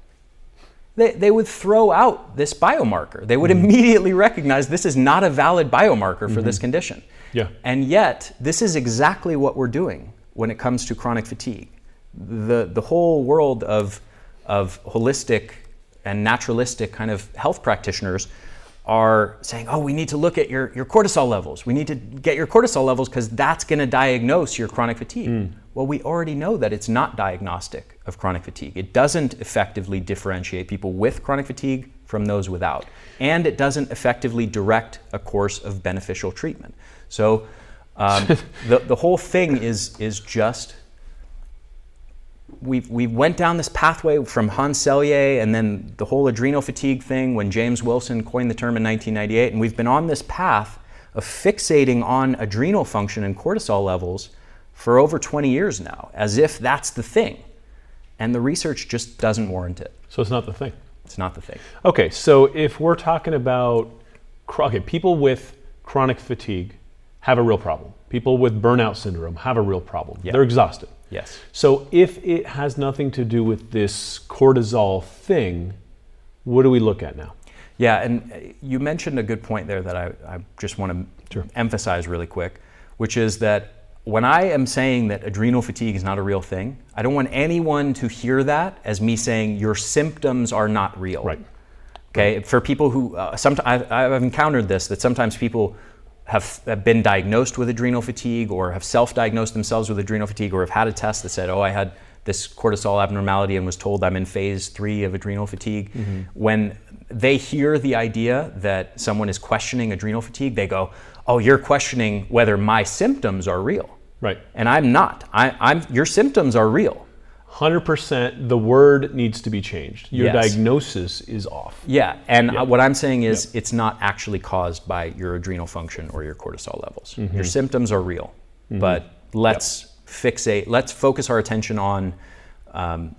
They, they would throw out this biomarker. They would mm-hmm. immediately recognize this is not a valid biomarker for mm-hmm. this condition. Yeah. And yet, this is exactly what we're doing when it comes to chronic fatigue. The, the whole world of, of holistic and naturalistic kind of health practitioners are saying, oh, we need to look at your, your cortisol levels. We need to get your cortisol levels because that's going to diagnose your chronic fatigue. Mm. Well, we already know that it's not diagnostic of chronic fatigue. It doesn't effectively differentiate people with chronic fatigue from those without. And it doesn't effectively direct a course of beneficial treatment. So um, the, the whole thing is, is just we we went down this pathway from Hans Selye and then the whole adrenal fatigue thing when James Wilson coined the term in 1998, and we've been on this path of fixating on adrenal function and cortisol levels for over 20 years now, as if that's the thing. And the research just doesn't warrant it. So it's not the thing. It's not the thing. Okay, so if we're talking about okay, people with chronic fatigue have a real problem. People with burnout syndrome have a real problem. Yeah. They're exhausted. Yes. So if it has nothing to do with this cortisol thing, what do we look at now? Yeah, and uh, you mentioned a good point there that I, I just want to Sure. emphasize really quick, which is that when I am saying that adrenal fatigue is not a real thing, I don't want anyone to hear that as me saying your symptoms are not real. Right. Okay, for people who uh, sometimes I've, I've encountered this that sometimes people have, have been diagnosed with adrenal fatigue or have self-diagnosed themselves with adrenal fatigue or have had a test that said, "Oh, I had this cortisol abnormality and was told I'm in phase three of adrenal fatigue." Mm-hmm. When they hear the idea that someone is questioning adrenal fatigue, they go, "Oh, you're questioning whether my symptoms are real," Right. and I'm not. I, I'm your symptoms are real. 100% the word needs to be changed. Your Yes. diagnosis is off. Yeah, and uh, what I'm saying is it's not actually caused by your adrenal function or your cortisol levels. Mm-hmm. Your symptoms are real, but let's fixate, let's focus our attention on um,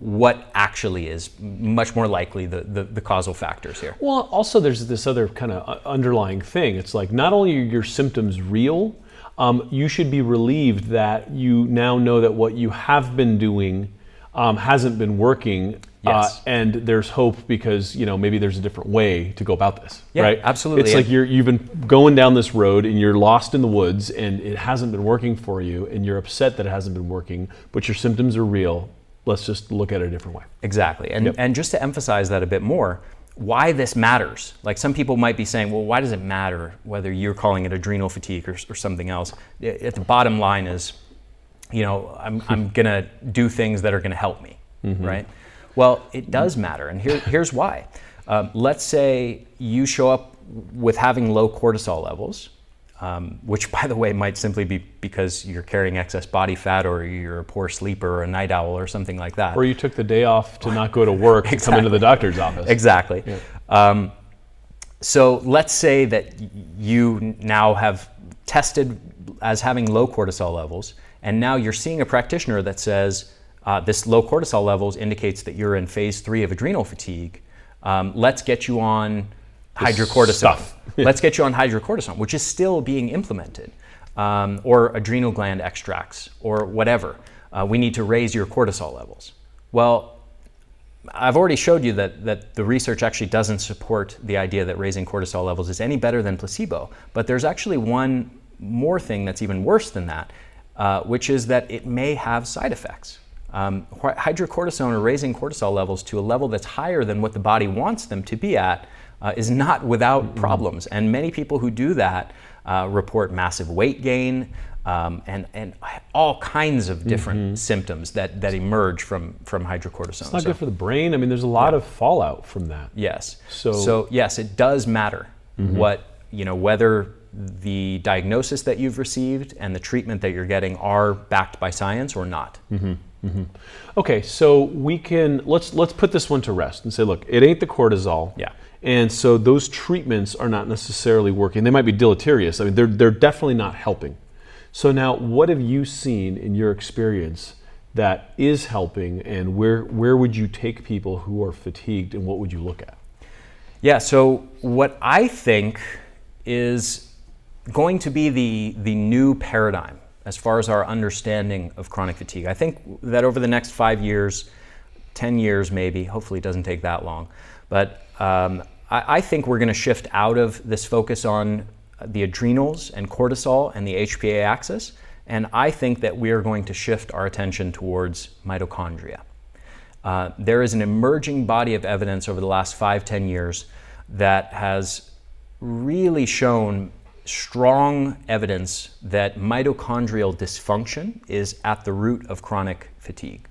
what actually is much more likely the, the, the causal factors here. Well, also there's this other kind of underlying thing. It's like not only are your symptoms real, um, you should be relieved that you now know that what you have been doing um, hasn't been working. Yes. Uh, and there's hope because you know maybe there's a different way to go about this, Yeah, right? absolutely. It's like you're you've been going down this road and you're lost in the woods and it hasn't been working for you and you're upset that it hasn't been working, but your symptoms are real. Let's just look at it a different way. Exactly. And, Yep. and just to emphasize that a bit more, why this matters. Like some people might be saying, well, why does it matter whether you're calling it adrenal fatigue or, or something else? At the bottom line is, you know, I'm, I'm going to do things that are going to help me, right? Well, it does matter. And here, here's why. Um, let's say you show up with having low cortisol levels, um, which, by the way, might simply be because you're carrying excess body fat or you're a poor sleeper or a night owl or something like that. Or you took the day off to not go to work to come into the doctor's office. Exactly. Um, so let's say that you now have tested as having low cortisol levels, and now you're seeing a practitioner that says uh, this low cortisol levels indicates that you're in phase three of adrenal fatigue. Um, let's get you on hydrocortisone. stuff. let's get you on hydrocortisone, which is still being implemented, um, or adrenal gland extracts, or whatever. Uh, we need to raise your cortisol levels. Well, I've already showed you that, that the research actually doesn't support the idea that raising cortisol levels is any better than placebo. But there's actually one more thing that's even worse than that, uh, which is that it may have side effects. Um, hydrocortisone or raising cortisol levels to a level that's higher than what the body wants them to be at uh, is not without problems. And many people who do that uh, report massive weight gain, um, and, and all kinds of different symptoms that, that emerge from, from hydrocortisone. It's not So- good for the brain. I mean, there's a lot of fallout from that. Yes. So- So, yes, it does matter what you know whether the diagnosis that you've received and the treatment that you're getting are backed by science or not. Okay, so we can let's let's put this one to rest and say, look, it ain't the cortisol. Yeah. And so those treatments are not necessarily working. They might be deleterious. I mean, they're they're definitely not helping. So now, what have you seen in your experience that is helping, and where where would you take people who are fatigued, and what would you look at? Yeah. So what I think is going to be the the new paradigm as far as our understanding of chronic fatigue. I think that over the next five years, ten years maybe, hopefully it doesn't take that long, but um, I, I think we're going to shift out of this focus on the adrenals and cortisol and the HPA axis, and I think that we are going to shift our attention towards mitochondria. Uh, there is an emerging body of evidence over the last five, ten years that has really shown strong evidence that mitochondrial dysfunction is at the root of chronic fatigue.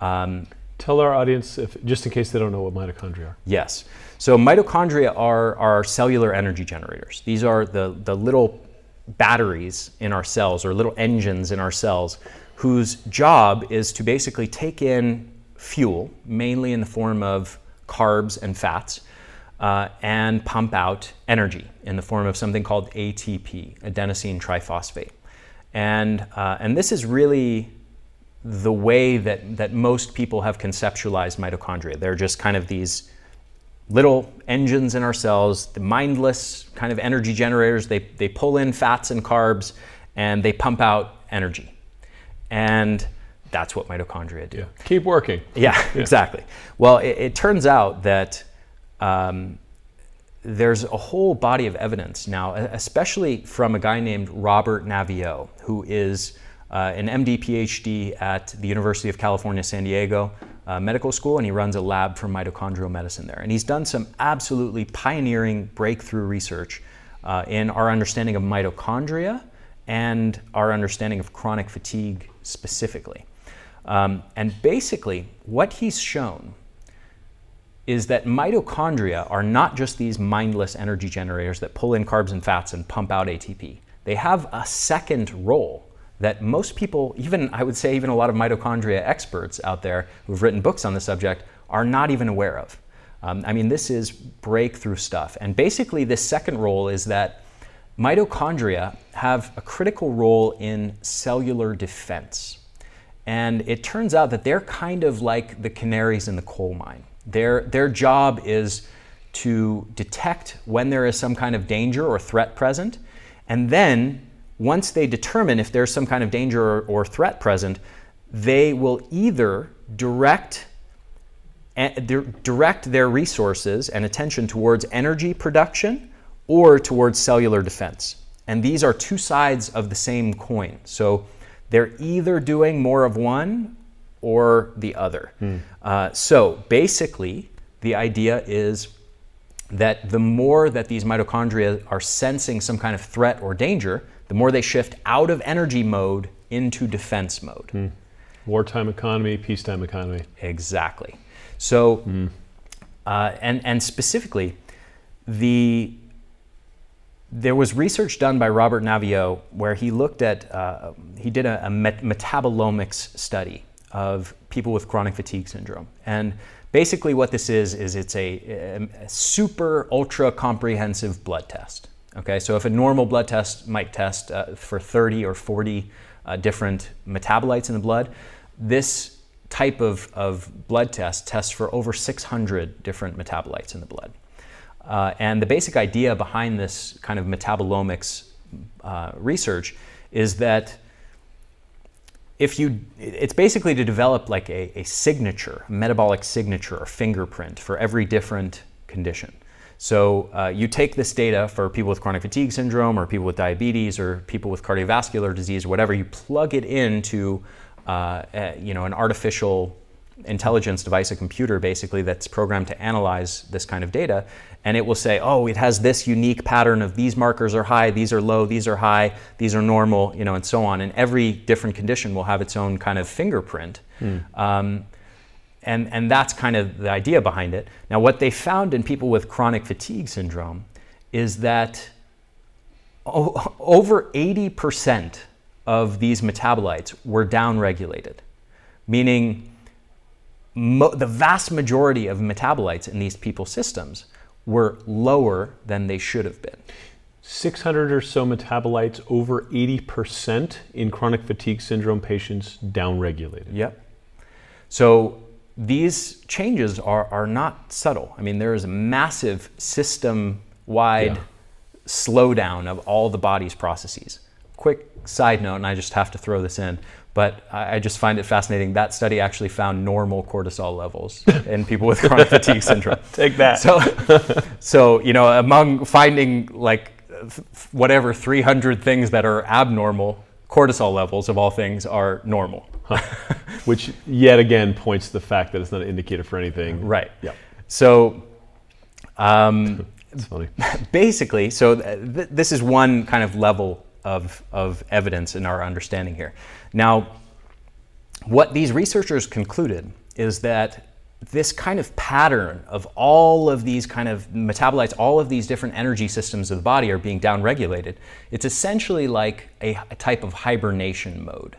Um, Tell our audience, if just in case they don't know what mitochondria are. Yes. So mitochondria are, are cellular energy generators. These are the, the little batteries in our cells or little engines in our cells whose job is to basically take in fuel, mainly in the form of carbs and fats, uh, and pump out energy in the form of something called ATP, adenosine triphosphate. And, uh, and this is really the way that, that most people have conceptualized mitochondria. They're just kind of these little engines in our cells, the mindless kind of energy generators. They, they pull in fats and carbs and they pump out energy. And that's what mitochondria do. Keep working. Yeah, exactly. Well, it, it turns out that um, there's a whole body of evidence now, especially from a guy named Robert Naviaux, who is uh, an MD PhD at the University of California, San Diego uh, Medical School, and he runs a lab for mitochondrial medicine there. And he's done some absolutely pioneering breakthrough research uh, in our understanding of mitochondria and our understanding of chronic fatigue specifically. Um, and basically, what he's shown is that mitochondria are not just these mindless energy generators that pull in carbs and fats and pump out ATP. They have a second role that most people, even I would say, even a lot of mitochondria experts out there who've written books on the subject, are not even aware of. Um, I mean, this is breakthrough stuff. And basically, this second role is that mitochondria have a critical role in cellular defense. And it turns out that they're kind of like the canaries in the coal mine. Their, their job is to detect when there is some kind of danger or threat present, and then once they determine if there's some kind of danger or, or threat present, they will either direct direct their resources and attention towards energy production or towards cellular defense. And these are two sides of the same coin. So they're either doing more of one or the other. Hmm. Uh, so basically, the idea is that the more that these mitochondria are sensing some kind of threat or danger, the more they shift out of energy mode into defense mode. Hmm. Wartime economy, peacetime economy. Exactly. So, hmm. uh, and, and specifically, the there was research done by Robert Naviaux where he looked at, uh, he did a, a met- metabolomics study of people with chronic fatigue syndrome. And basically, what this is, is it's a, a super ultra comprehensive blood test. Okay, so if a normal blood test might test uh, for 30 or 40 uh, different metabolites in the blood, this type of, of blood test tests for over 600 different metabolites in the blood. Uh, and the basic idea behind this kind of metabolomics uh, research is that if you, it's basically to develop like a, a signature, a metabolic signature or fingerprint for every different condition. So uh, you take this data for people with chronic fatigue syndrome or people with diabetes or people with cardiovascular disease or whatever, you plug it into uh, a, you know, an artificial intelligence device, a computer basically that's programmed to analyze this kind of data, and it will say, oh, it has this unique pattern of these markers are high, these are low, these are high, these are normal, you know, and so on. And every different condition will have its own kind of fingerprint. Mm. Um, and, and that's kind of the idea behind it. Now, what they found in people with chronic fatigue syndrome is that over 80% of these metabolites were downregulated, meaning mo- the vast majority of metabolites in these people's systems were lower than they should have been. 600 or so metabolites, over 80% in chronic fatigue syndrome patients downregulated. Yep. So these changes are, are not subtle. I mean, there is a massive system wide yeah. slowdown of all the body's processes. Quick side note, and I just have to throw this in, but I just find it fascinating. That study actually found normal cortisol levels in people with chronic fatigue syndrome. Take that. So, so, you know, among finding like whatever 300 things that are abnormal, cortisol levels of all things are normal. Huh. Which yet again points to the fact that it's not an indicator for anything. Right. Yeah. So, um, it's funny. Basically, so th- this is one kind of level of, of evidence in our understanding here. Now, what these researchers concluded is that this kind of pattern of all of these kind of metabolites, all of these different energy systems of the body are being downregulated. It's essentially like a, a type of hibernation mode.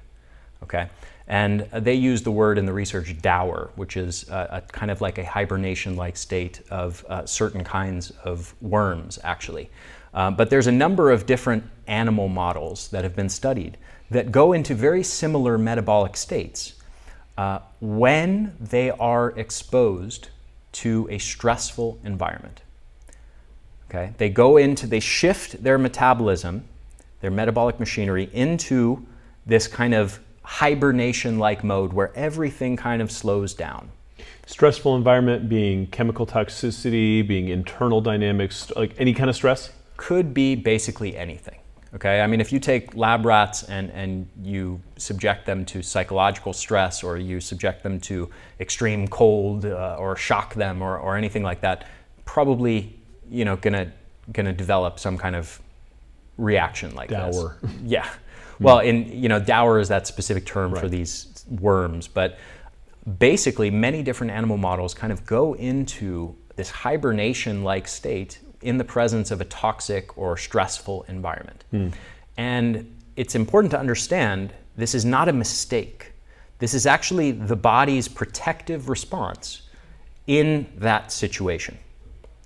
Okay? And they use the word in the research dauer, which is a, a kind of like a hibernation like state of uh, certain kinds of worms, actually. Uh, but there's a number of different animal models that have been studied that go into very similar metabolic states uh, when they are exposed to a stressful environment. Okay? They go into, they shift their metabolism, their metabolic machinery, into this kind of hibernation like mode where everything kind of slows down. Stressful environment being chemical toxicity, being internal dynamics, like any kind of stress? Could be basically anything. Okay, I mean, if you take lab rats and, and you subject them to psychological stress or you subject them to extreme cold uh, or shock them or, or anything like that, probably, you know, gonna, gonna develop some kind of reaction like Dauer. this. Yeah. Well, in, you know, dauer is that specific term Right. for these worms, but basically many different animal models kind of go into this hibernation like state in the presence of a toxic or stressful environment. Hmm. And it's important to understand this is not a mistake. This is actually the body's protective response in that situation.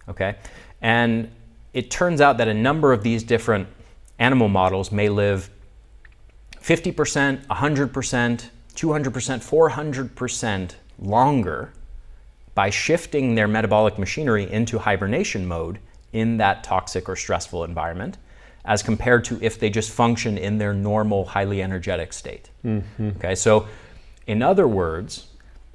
Okay? And it turns out that a number of these different animal models may live 50%, 100%, 200%, 400% longer by shifting their metabolic machinery into hibernation mode in that toxic or stressful environment as compared to if they just function in their normal highly energetic state. Mm-hmm. Okay, so in other words,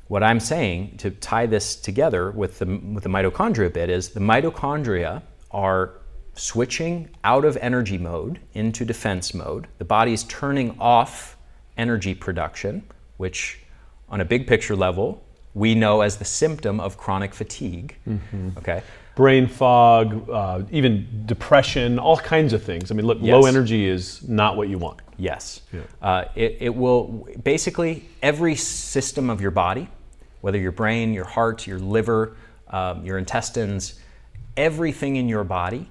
what I'm saying to tie this together with the, with the mitochondria bit is the mitochondria are switching out of energy mode into defense mode. The body is turning off energy production, which on a big picture level, we know as the symptom of chronic fatigue. Mm-hmm. Okay. Brain fog, uh, even depression, all kinds of things. I mean, look, low energy is not what you want. Yes. Uh, it, it will basically every system of your body, whether your brain, your heart, your liver, um, your intestines, everything in your body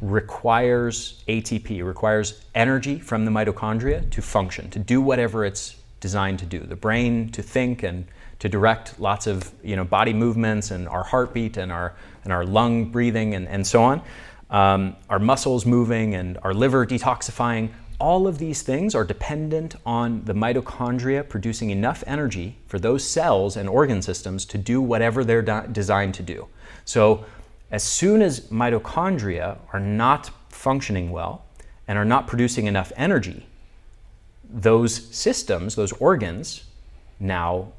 requires ATP, requires energy from the mitochondria to function, to do whatever it's designed to do. The brain to think and to direct lots of you know body movements and our heartbeat and our and our lung breathing and, and so on. Um, our muscles moving and our liver detoxifying. All of these things are dependent on the mitochondria producing enough energy for those cells and organ systems to do whatever they're designed to do. So, as soon as mitochondria are not functioning well and are not producing enough energy, those systems, those organs, now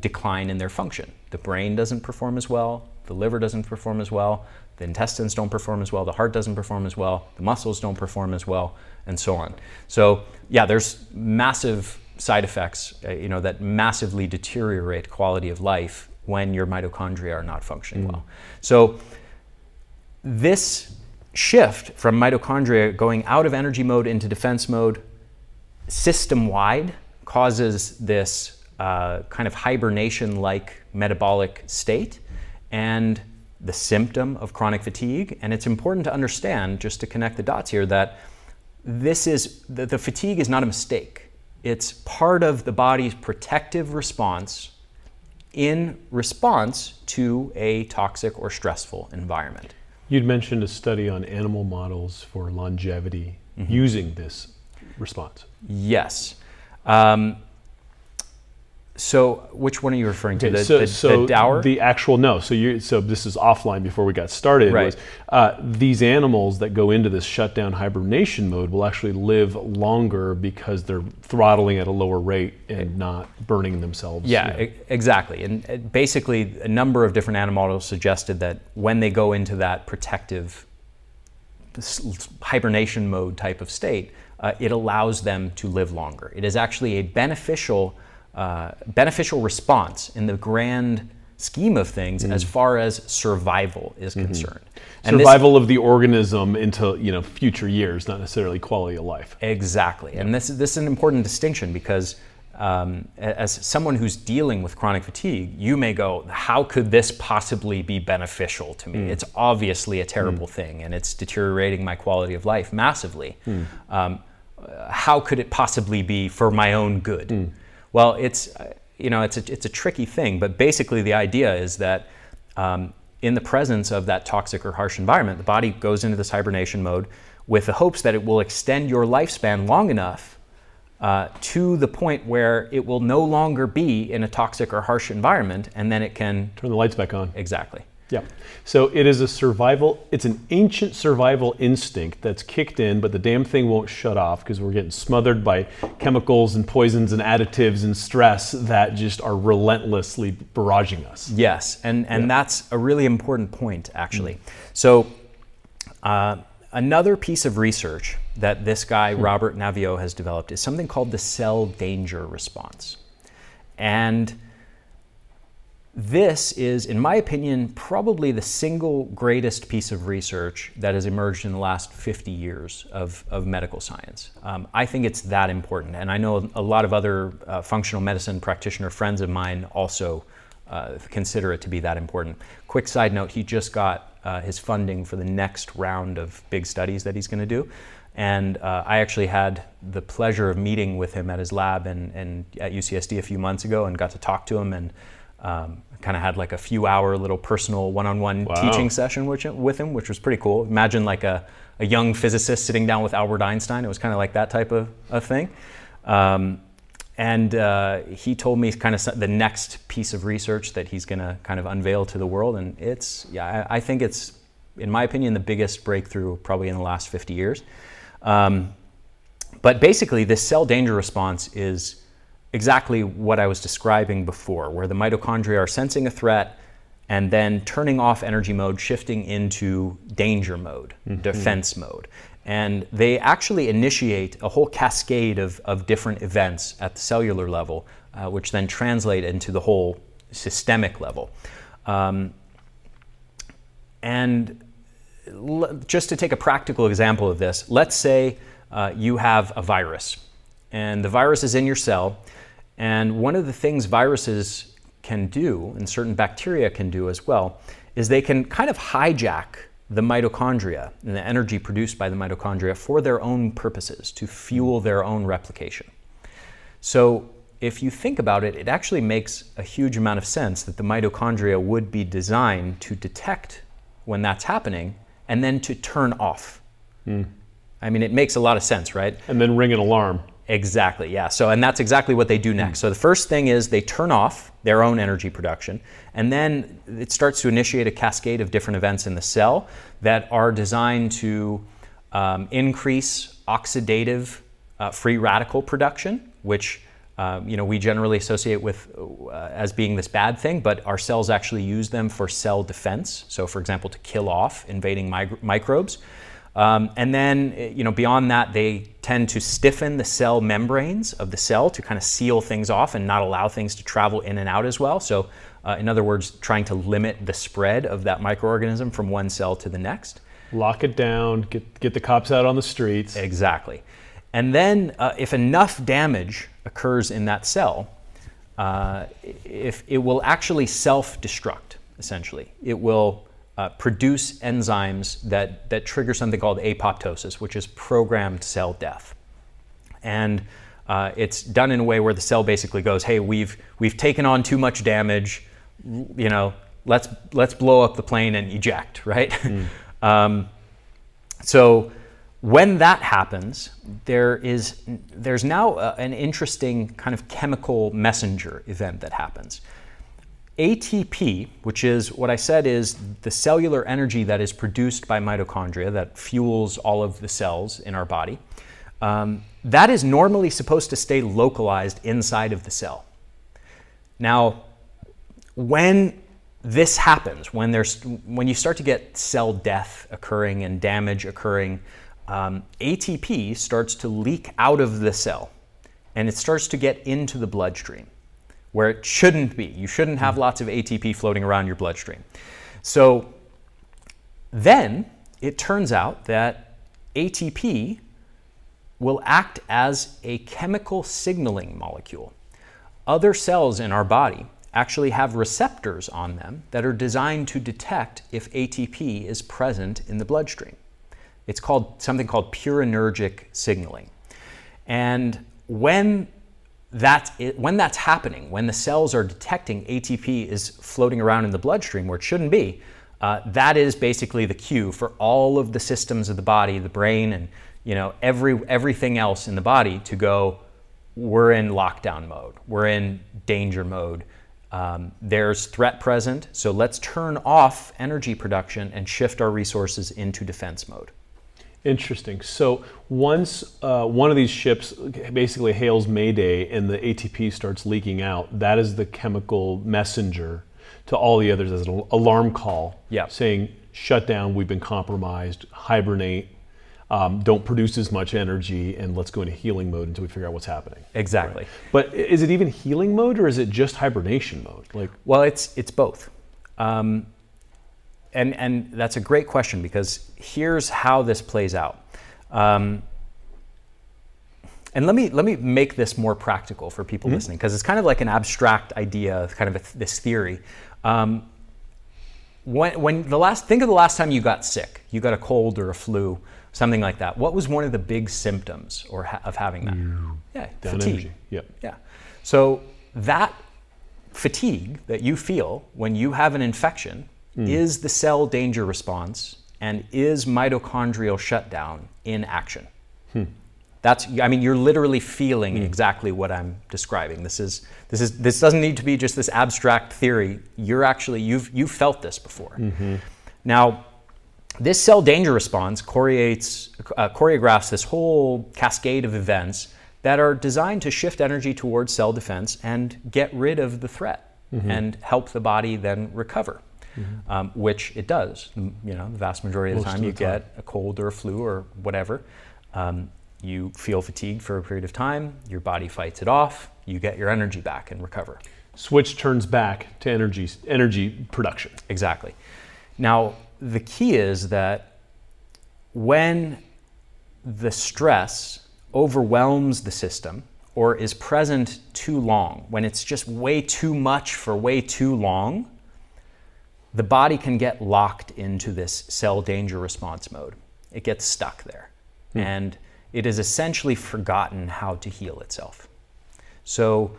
decline in their function. The brain doesn't perform as well, the liver doesn't perform as well, the intestines don't perform as well, the heart doesn't perform as well, the muscles don't perform as well, and so on. So, yeah, there's massive side effects, uh, you know, that massively deteriorate quality of life when your mitochondria are not functioning well. So, this shift from mitochondria going out of energy mode into defense mode system wide causes this uh, kind of hibernation like metabolic state and the symptom of chronic fatigue. And it's important to understand, just to connect the dots here, that this is the, the fatigue is not a mistake. It's part of the body's protective response in response to a toxic or stressful environment. You'd mentioned a study on animal models for longevity using this response. Yes. Um, so, which one are you referring to? Okay, the, so, the, so the dauer? the actual no. So you so this is offline before we got started. Right. Was, uh, these animals that go into this shutdown hibernation mode will actually live longer because they're throttling at a lower rate and not burning themselves. Yeah, you know. exactly. And uh, basically, a number of different animal models suggested that when they go into that protective hibernation mode type of state, uh, it allows them to live longer. It is actually a beneficial, uh, beneficial response in the grand scheme of things as far as survival is concerned. And this- survival of the organism into you know future years, not necessarily quality of life. Exactly. And this, this is an important distinction because um, as someone who's dealing with chronic fatigue, you may go, How could this possibly be beneficial to me? It's obviously a terrible thing and it's deteriorating my quality of life massively. Um, uh, how could it possibly be for my own good? Well, it's, you know, it's a, it's a tricky thing, but basically the idea is that um, in the presence of that toxic or harsh environment, the body goes into this hibernation mode with the hopes that it will extend your lifespan long enough uh, to the point where it will no longer be in a toxic or harsh environment, and then it can Turn the lights back on. exactly. Yeah. So it is a survival, it's an ancient survival instinct that's kicked in, but the damn thing won't shut off because we're getting smothered by chemicals and poisons and additives and stress that just are relentlessly barraging us. Yes, and, and yeah. that's a really important point, actually. Mm-hmm. So, uh, another piece of research that this guy, mm-hmm. Robert Naviaux, has developed is something called the cell danger response. And this is, in my opinion, probably the single greatest piece of research that has emerged in the last 50 years of, of medical science. Um, I think it's that important, and I know a lot of other uh, functional medicine practitioner friends of mine also uh, consider it to be that important. Quick side note he just got uh, his funding for the next round of big studies that he's going to do. And uh, I actually had the pleasure of meeting with him at his lab and, and at UCSD a few months ago and got to talk to him and um, kind of had like a few hour little personal one-on-one wow. teaching session with, with him, which was pretty cool. Imagine like a, a young physicist sitting down with Albert Einstein. It was kind of like that type of, of thing. Um, and uh, he told me kind of the next piece of research that he's going to kind of unveil to the world. And it's, yeah, I, I, think it's, in my opinion, the biggest breakthrough probably in the last 50 years. Um, but basically, this cell danger response is exactly what I was describing before, where the mitochondria are sensing a threat and then turning off energy mode, shifting into danger mode, mm-hmm. defense mode. And they actually initiate a whole cascade of, of different events at the cellular level, uh, which then translate into the whole systemic level. Um, and l- just to take a practical example of this, let's say uh, you have a virus, and the virus is in your cell, and one of the things viruses can do, and certain bacteria can do as well, is they can kind of hijack the mitochondria and the energy produced by the mitochondria for their own purposes, to fuel their own replication. So, if you think about it, it actually makes a huge amount of sense that the mitochondria would be designed to detect when that's happening and then to turn off. Mm. I mean, it makes a lot of sense, right? And then ring an alarm. Exactly, yeah. So, and that's exactly what they do next. So, the first thing is they turn off their own energy production, and then it starts to initiate a cascade of different events in the cell that are designed to um, increase oxidative uh, free radical production, which uh, you know we generally associate with uh, as being this bad thing, but our cells actually use them for cell defense. So, for example, to kill off invading microbes. Um, and then, you know, beyond that, they tend to stiffen the cell membranes of the cell to kind of seal things off and not allow things to travel in and out as well. So, uh, in other words, trying to limit the spread of that microorganism from one cell to the next. Lock it down, get, get the cops out on the streets. Exactly. And then, uh, if enough damage occurs in that cell, uh, if it will actually self destruct, essentially. It will uh, produce enzymes that, that trigger something called apoptosis, which is programmed cell death. And uh, it's done in a way where the cell basically goes, hey, we've, we've taken on too much damage, you know, let's, let's blow up the plane and eject, right? Mm. um, so when that happens, there is, there's now a, an interesting kind of chemical messenger event that happens. ATP, which is what I said is the cellular energy that is produced by mitochondria that fuels all of the cells in our body, um, that is normally supposed to stay localized inside of the cell. Now, when this happens, when, there's, when you start to get cell death occurring and damage occurring, um, ATP starts to leak out of the cell and it starts to get into the bloodstream where it shouldn't be. You shouldn't have hmm. lots of ATP floating around your bloodstream. So then it turns out that ATP will act as a chemical signaling molecule. Other cells in our body actually have receptors on them that are designed to detect if ATP is present in the bloodstream. It's called something called purinergic signaling. And when that it, when that's happening, when the cells are detecting ATP is floating around in the bloodstream where it shouldn't be, uh, that is basically the cue for all of the systems of the body, the brain, and you know every everything else in the body to go. We're in lockdown mode. We're in danger mode. Um, there's threat present, so let's turn off energy production and shift our resources into defense mode. Interesting. So once uh, one of these ships basically hails Mayday and the ATP starts leaking out, that is the chemical messenger to all the others as an alarm call Yeah. saying, shut down, we've been compromised, hibernate, um, don't produce as much energy, and let's go into healing mode until we figure out what's happening. Exactly. But is it even healing mode or is it just hibernation mode? Like, Well, it's it's both, um, and and that's a great question because here's how this plays out. Um, and let me let me make this more practical for people listening because it's kind of like an abstract idea, kind of a, this theory. Um, when, when the last think of the last time you got sick, you got a cold or a flu, something like that. What was one of the big symptoms or ha- of having that? Yeah, down fatigue. energy. Yep. Yeah. So that fatigue that you feel when you have an infection Hmm. is the cell danger response and is mitochondrial shutdown in action. Hmm. That's I mean you're literally feeling hmm. exactly what I'm describing. This is this is this doesn't need to be just this abstract theory. You're actually you've you've felt this before. Mm-hmm. Now this cell danger response choreates, uh, choreographs this whole cascade of events that are designed to shift energy towards cell defense and get rid of the threat mm-hmm. and help the body then recover, um, which it does. You know, the vast majority of the time of you the time. get a cold or a flu or whatever. Um, you feel fatigued for a period of time, your body fights it off, you get your energy back and recover. switch turns back to energy, energy production. Exactly. Now, the key is that when the stress overwhelms the system or is present too long, when it's just way too much for way too long, the body can get locked into this cell danger response mode. It gets stuck there. And it has essentially forgotten how to heal itself. So,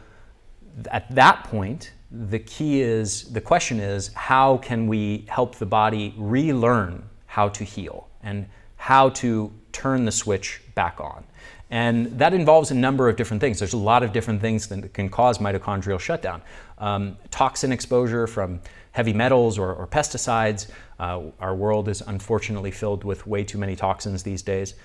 at that point, the key is the question is how can we help the body relearn how to heal and how to turn the switch back on? And that involves a number of different things. There's a lot of different things that can cause mitochondrial shutdown. Um, toxin exposure from heavy metals or, or pesticides. Uh, our world is unfortunately filled with way too many toxins these days.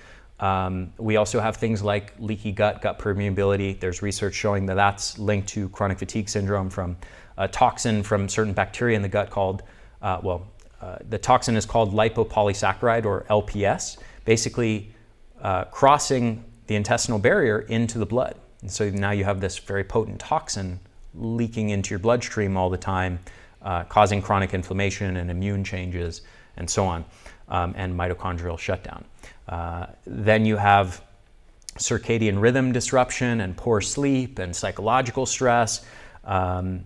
Um, we also have things like leaky gut, gut permeability. There's research showing that that's linked to chronic fatigue syndrome from a toxin from certain bacteria in the gut called, uh, well, uh, the toxin is called lipopolysaccharide or LPS, basically uh, crossing the intestinal barrier into the blood. And so now you have this very potent toxin leaking into your bloodstream all the time, uh, causing chronic inflammation and immune changes and so on, um, and mitochondrial shutdown. Uh, then you have circadian rhythm disruption and poor sleep and psychological stress. Um,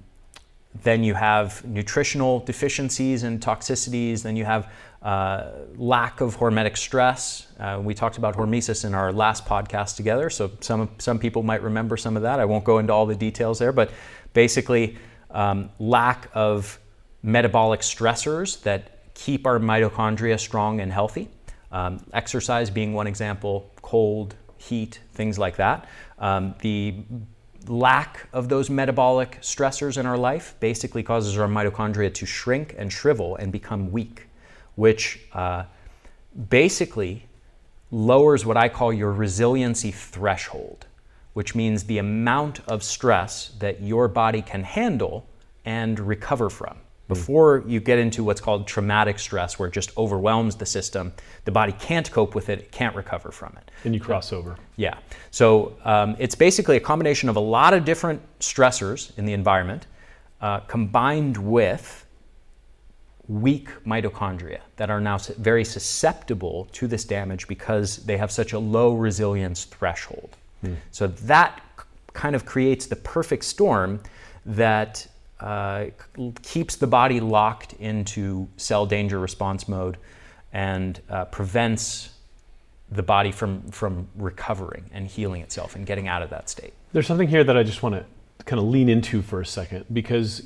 then you have nutritional deficiencies and toxicities. Then you have uh, lack of hormetic stress. Uh, we talked about hormesis in our last podcast together, so some some people might remember some of that. I won't go into all the details there, but basically, um, lack of metabolic stressors that keep our mitochondria strong and healthy. Um, exercise being one example, cold, heat, things like that. Um, the lack of those metabolic stressors in our life basically causes our mitochondria to shrink and shrivel and become weak, which uh, basically lowers what I call your resiliency threshold, which means the amount of stress that your body can handle and recover from. Before you get into what's called traumatic stress, where it just overwhelms the system, the body can't cope with it, it can't recover from it. And you cross over. Yeah. So um, it's basically a combination of a lot of different stressors in the environment uh, combined with weak mitochondria that are now very susceptible to this damage because they have such a low resilience threshold. So that kind of creates the perfect storm that uh, keeps the body locked into cell danger response mode and uh, prevents the body from from recovering and healing itself and getting out of that state. There's something here that I just want to kind of lean into for a second because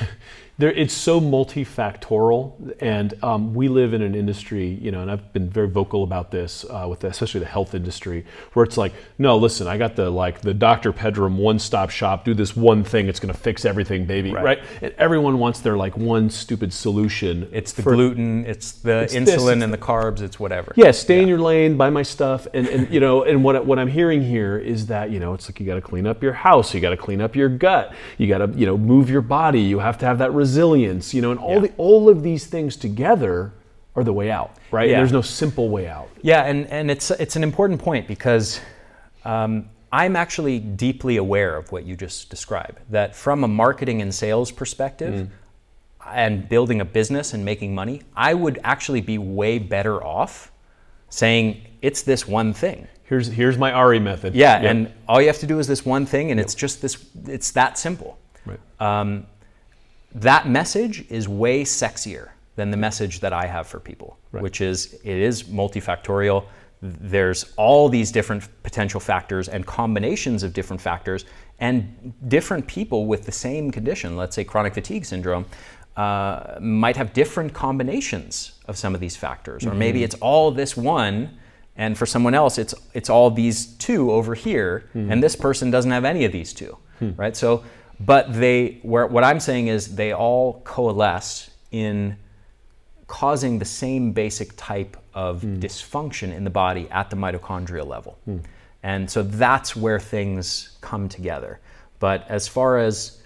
there, it's so multifactorial, and um, we live in an industry, you know, and I've been very vocal about this uh, with the, especially the health industry, where it's like, no, listen, I got the like the Dr. Pedram one-stop shop. Do this one thing, it's going to fix everything, baby, right. right? And everyone wants their like one stupid solution. It's the for, gluten, it's the it's insulin this, and the carbs, it's whatever. Yeah, stay yeah. in your lane, buy my stuff, and, and you know, and what what I'm hearing here is that you know, it's like you got to clean up your house, you got to clean up your gut, you got to you know move your body, you have to have that resilience, you know, and all yeah. the all of these things together are the way out, right? Yeah. There's no simple way out. Yeah, and, and it's it's an important point because um, I'm actually deeply aware of what you just described. That from a marketing and sales perspective, mm. and building a business and making money, I would actually be way better off saying it's this one thing. Here's here's my Ari method. Yeah, and all you have to do is this one thing, and it's just this. It's that simple. Right. Um, that message is way sexier than the message that I have for people, right. which is it is multifactorial. There's all these different potential factors and combinations of different factors, and different people with the same condition, let's say chronic fatigue syndrome, uh, might have different combinations of some of these factors. Mm-hmm. Or maybe it's all this one, and for someone else, it's, it's all these two over here, mm-hmm. and this person doesn't have any of these two, mm-hmm. right? So but they, where, what I'm saying is they all coalesce in causing the same basic type of mm. dysfunction in the body at the mitochondrial level. Mm. And so that's where things come together. But as far as,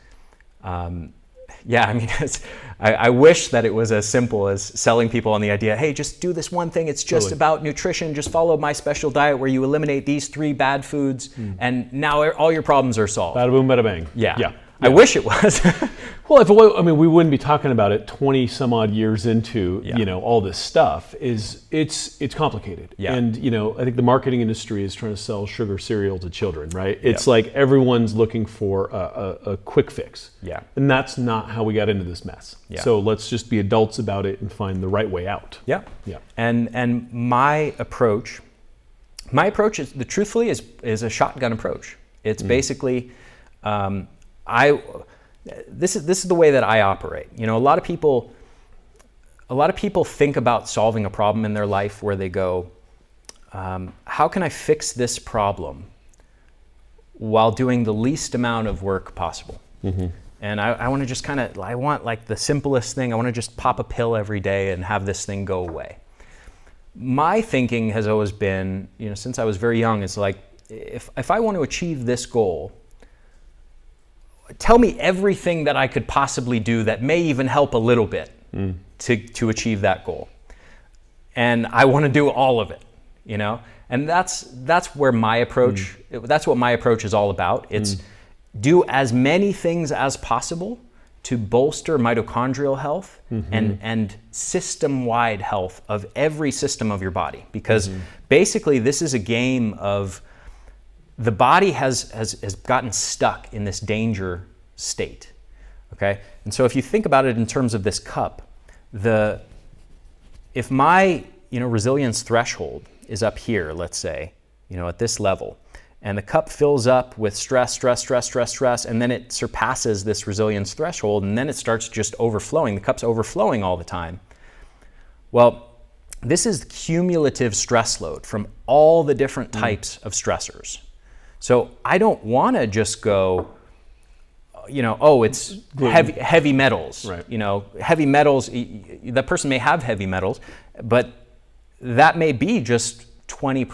um, yeah, I mean, I, I, wish that it was as simple as selling people on the idea hey, just do this one thing. It's just totally. about nutrition. Just follow my special diet where you eliminate these three bad foods, mm. and now all your problems are solved. Bada boom, bada bang. Yeah. yeah. I wish it was. well, if was, I mean, we wouldn't be talking about it 20 some odd years into, yeah. you know, all this stuff is it's, it's complicated. Yeah. And, you know, I think the marketing industry is trying to sell sugar cereal to children, right? It's like everyone's looking for a, a, a, quick fix. Yeah. And that's not how we got into this mess. Yeah. So let's just be adults about it and find the right way out. Yeah. Yeah. And, and my approach, my approach is, the truthfully is, is a shotgun approach. It's mm. basically, um, I this is this is the way that I operate. You know, a lot of people a lot of people think about solving a problem in their life where they go, um, how can I fix this problem while doing the least amount of work possible? Mm-hmm. And I, I want to just kind of, I want like the simplest thing. I want to just pop a pill every day and have this thing go away. My thinking has always been, you know, since I was very young, it's like, if, if I want to achieve this goal, tell me everything that I could possibly do that may even help a little bit mm. to, to achieve that goal. And I want to do all of it, you know? And that's, that's where my approach, mm. that's what my approach is all about. It's mm. do as many things as possible to bolster mitochondrial health mm-hmm. and, and system wide health of every system of your body. Because mm-hmm. basically, this is a game of the body has, has, has gotten stuck in this danger state. Okay? And so if you think about it in terms of this cup, the if my you know resilience threshold is up here, let's say, you know, at this level, and the cup fills up with stress, stress, stress, stress, stress, and then it surpasses this resilience threshold, and then it starts just overflowing. The cup's overflowing all the time. Well, this is cumulative stress load from all the different mm. types mm. of stressors. So I don't want to just go, you know, oh, it's heavy, heavy metals. Right. You know, heavy metals, that person may have heavy metals, but that may be just 20%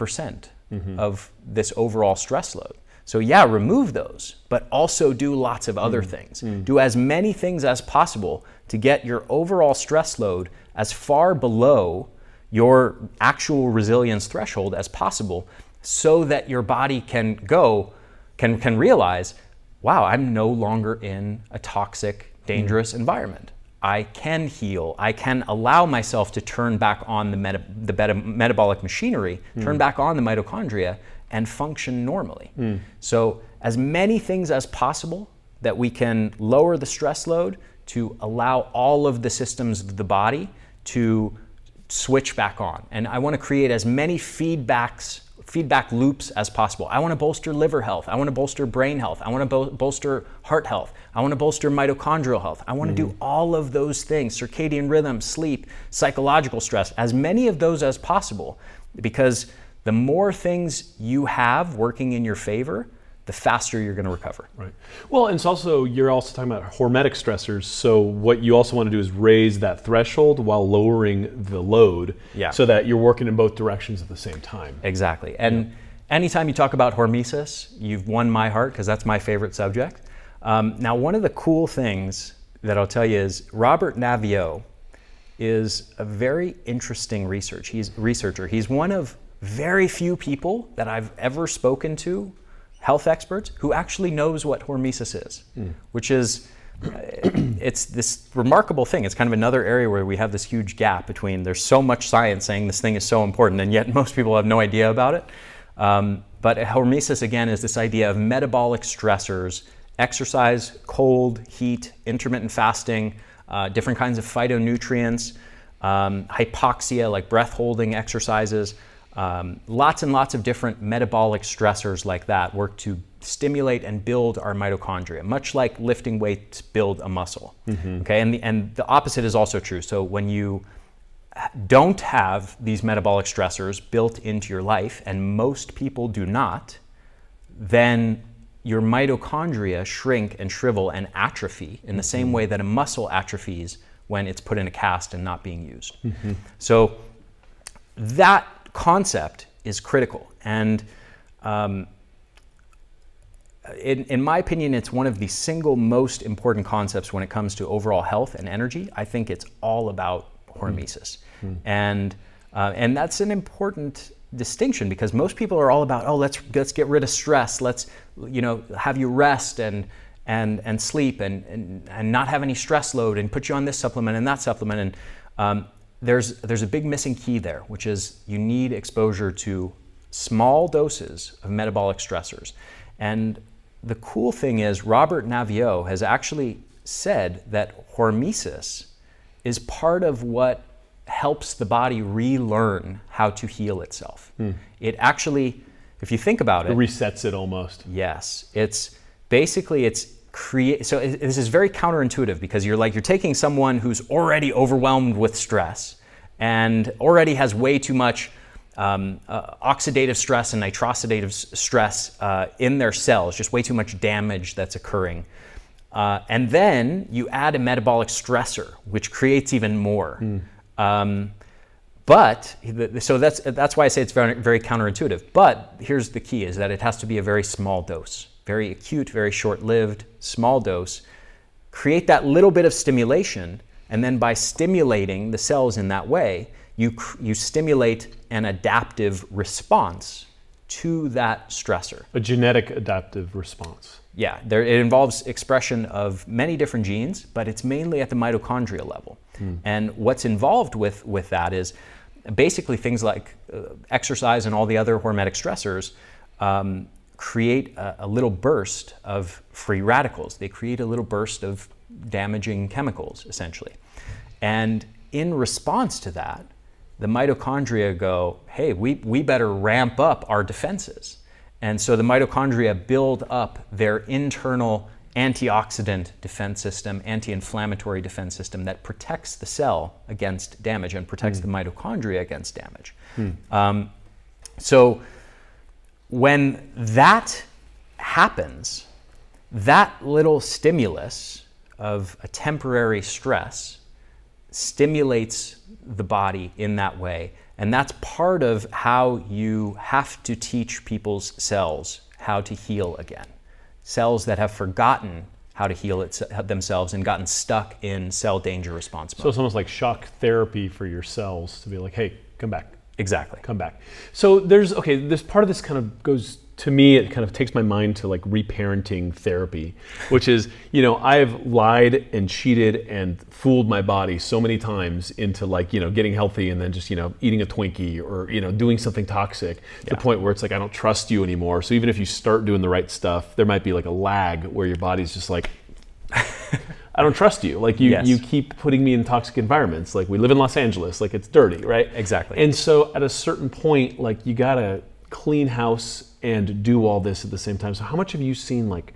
mm hmm of this overall stress load. So, yeah, remove those, but also do lots of other mm. things. Mm. Do as many things as possible to get your overall stress load as far below your actual resilience threshold as possible so that your body can go, can, can realize, wow, I'm no longer in a toxic, dangerous mm. environment. I can heal. I can allow myself to turn back on the, meta, the beta, metabolic machinery, mm. turn back on the mitochondria, and function normally. Mm. So, as many things as possible that we can lower the stress load to allow all of the systems of the body to switch back on. And I want to create as many feedbacks feedback loops as possible. I want to bolster liver health. I want to bolster brain health. I want to bol- bolster heart health. I want to bolster mitochondrial health. I want to do mm-hmm. all of those things circadian rhythm, sleep, psychological stress, as many of those as possible. Because the more things you have working in your favor, the faster you're going to recover. Right. Well, and it's also you're also talking about hormetic stressors. So what you also want to do is raise that threshold while lowering the load, Yeah. so that you're working in both directions at the same time. Exactly. And anytime you talk about hormesis, you've won my heart because that's my favorite subject. Um, now, one of the cool things that I'll tell you is Robert Naviaux is a very interesting research. He's researcher. He's one of very few people that I've ever spoken to, health experts, who actually knows what hormesis is, which is uh, it's this remarkable thing. It's kind of another area where we have this huge gap between there's so much science saying this thing is so important, and yet most people have no idea about it. Um, but hormesis again is this idea of metabolic stressors, exercise, cold, heat, intermittent fasting, uh, different kinds of phytonutrients, um, hypoxia like breath holding exercises. Um, lots and lots of different metabolic stressors like that work to stimulate and build our mitochondria, much like lifting weights build a muscle. Mm-hmm. Okay, and the, and the opposite is also true. So when you uh, don't have these metabolic stressors built into your life, and most people do not, then your mitochondria shrink and shrivel and atrophy in the same mm-hmm. way that a muscle atrophies when it's put in a cast and not being used. Mm-hmm. So that concept is critical. And um, in, in my opinion, it's one of the single most important concepts when it comes to overall health and energy. I think it's all about hormesis. And, uh, and that's an important distinction because most people are all about, oh, let's, let's get rid of stress. Let's, you know, have you rest and, and, and sleep and, and, and not have any stress load and put you on this supplement and that supplement. And um, there's, there's a big missing key there, which is you need exposure to small doses of metabolic stressors. And the cool thing is, Robert Naviaux has actually said that hormesis is part of what helps the body relearn how to heal itself. Hmm. It actually, if you think about It resets it almost. Yes, it's basically it's create. So it- this is very counterintuitive because you're like you're taking someone who's already overwhelmed with stress and already has way too much um, uh, oxidative stress and nitroxidative stress uh, in their cells, just way too much damage that's occurring. Uh, and then you add a metabolic stressor, which creates even more. Um, but so that's that's why I say it's very very counterintuitive. But here's the key: is that it has to be a very small dose, very acute, very short-lived, small dose. Create that little bit of stimulation, and then by stimulating the cells in that way, you you stimulate an adaptive response to that stressor. A genetic adaptive response. Yeah, there, it involves expression of many different genes, but it's mainly at the mitochondrial level. And what's involved with, with that is basically things like uh, exercise and all the other hormetic stressors um, create a, a little burst of free radicals. They create a little burst of damaging chemicals, essentially. And in response to that, the mitochondria go, hey, we, we better ramp up our defenses. And so the mitochondria build up their internal antioxidant defense system, anti inflammatory defense system that protects the cell against damage and protects the mitochondria against damage. Um, so when that happens, that little stimulus of a temporary stress stimulates the body in that way. And that's part of how you have to teach people's cells how to heal again. Cells that have forgotten how to heal it, themselves and gotten stuck in cell danger response mode. So it's almost like shock therapy for your cells to be like, hey, come back, exactly. come back. So there's okay. This part of this kind of goes to me. It kind of takes my mind to like reparenting therapy, which is you know I've lied and cheated and fooled my body so many times into like you know getting healthy and then just you know eating a Twinkie or you know doing something toxic to the point where it's like I don't trust you anymore. So even if you start doing the right stuff, there might be like a lag where your body's just like. I don't trust you. Like you, Yes. you keep putting me in toxic environments. Like we live in Los Angeles. Like it's dirty, right? Exactly. And so at a certain point, like you gotta clean house and do all this at the same time. So how much have you seen like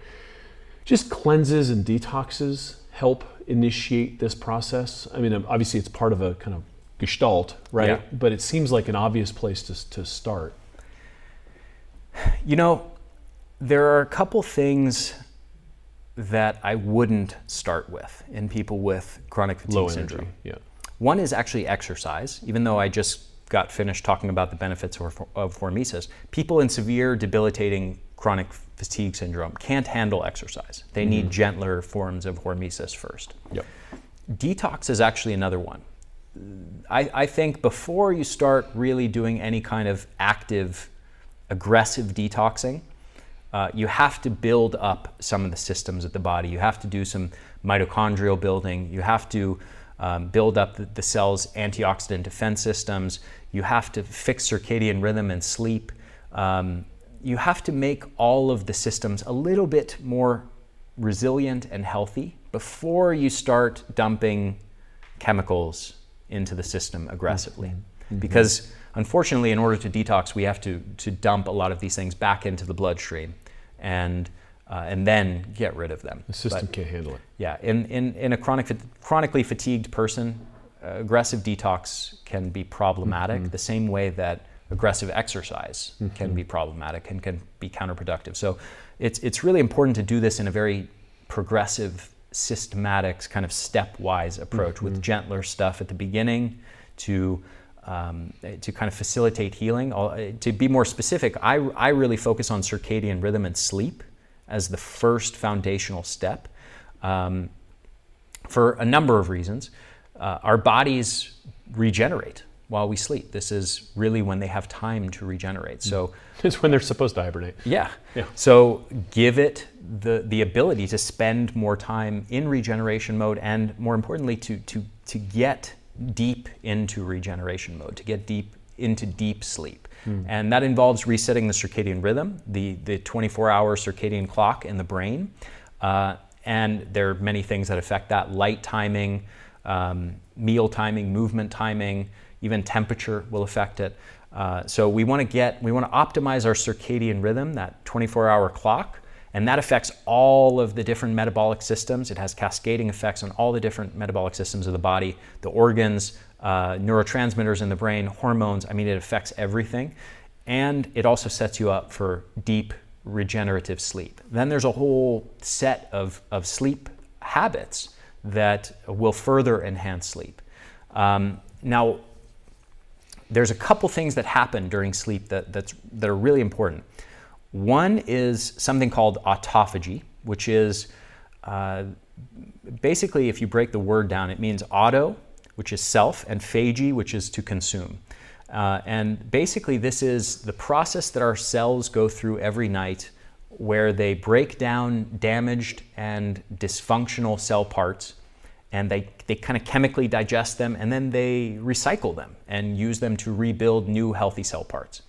just cleanses and detoxes help initiate this process? I mean, obviously it's part of a kind of gestalt, right? Yeah. But it seems like an obvious place to, to start. You know, there are a couple things that I wouldn't start with in people with chronic fatigue Low syndrome. energy. Yeah. One is actually exercise, even though I just got finished talking about the benefits of, of hormesis. People in severe debilitating chronic fatigue syndrome can't handle exercise. They mm-hmm. need gentler forms of hormesis first. Yep. Detox is actually another one. I, I think before you start really doing any kind of active, aggressive detoxing, uh, you have to build up some of the systems of the body. You have to do some mitochondrial building. You have to um, build up the, the cell's antioxidant defense systems. You have to fix circadian rhythm and sleep. Um, you have to make all of the systems a little bit more resilient and healthy before you start dumping chemicals into the system aggressively. Because unfortunately, in order to detox, we have to, to dump a lot of these things back into the bloodstream and, uh, and then get rid of them. The system But- can't handle it. yeah, in, in, in a chronic, chronically fatigued person, uh, aggressive detox can be problematic the same way that aggressive exercise can be problematic and can be counterproductive. So it's, it's really important to do this in a very progressive, systematic, kind of stepwise approach with gentler stuff at the beginning to um, to kind of facilitate healing. To be more specific, I, I really focus on circadian rhythm and sleep as the first foundational step um, for a number of reasons. Uh, our bodies regenerate while we sleep. This is really when they have time to regenerate. So, It's when they're supposed to hibernate. yeah. Yeah. So give it the, the ability to spend more time in regeneration mode and more importantly to, to, to get deep into regeneration mode, to get deep into deep sleep. And that involves resetting the circadian rhythm, the, the 24 hour circadian clock in the brain. Uh, and there are many things that affect that light timing, um, meal timing, movement timing, even temperature will affect it. Uh, so we want to get, we want to optimize our circadian rhythm, that 24-hour clock, and that affects all of the different metabolic systems. It has cascading effects on all the different metabolic systems of the body, the organs, uh, neurotransmitters in the brain, hormones. I mean, it affects everything, and it also sets you up for deep regenerative sleep. Then there's a whole set of, of sleep habits that will further enhance sleep. Um, now, there's a couple things that happen during sleep that, that are really important. One is something called autophagy, which is uh, basically, if you break the word down, it means auto, which is self, and phagy, which is to consume. Uh, and basically, this is the process that our cells go through every night where they break down damaged and dysfunctional cell parts and they, they kind of chemically digest them and then they recycle them and use them to rebuild new healthy cell parts.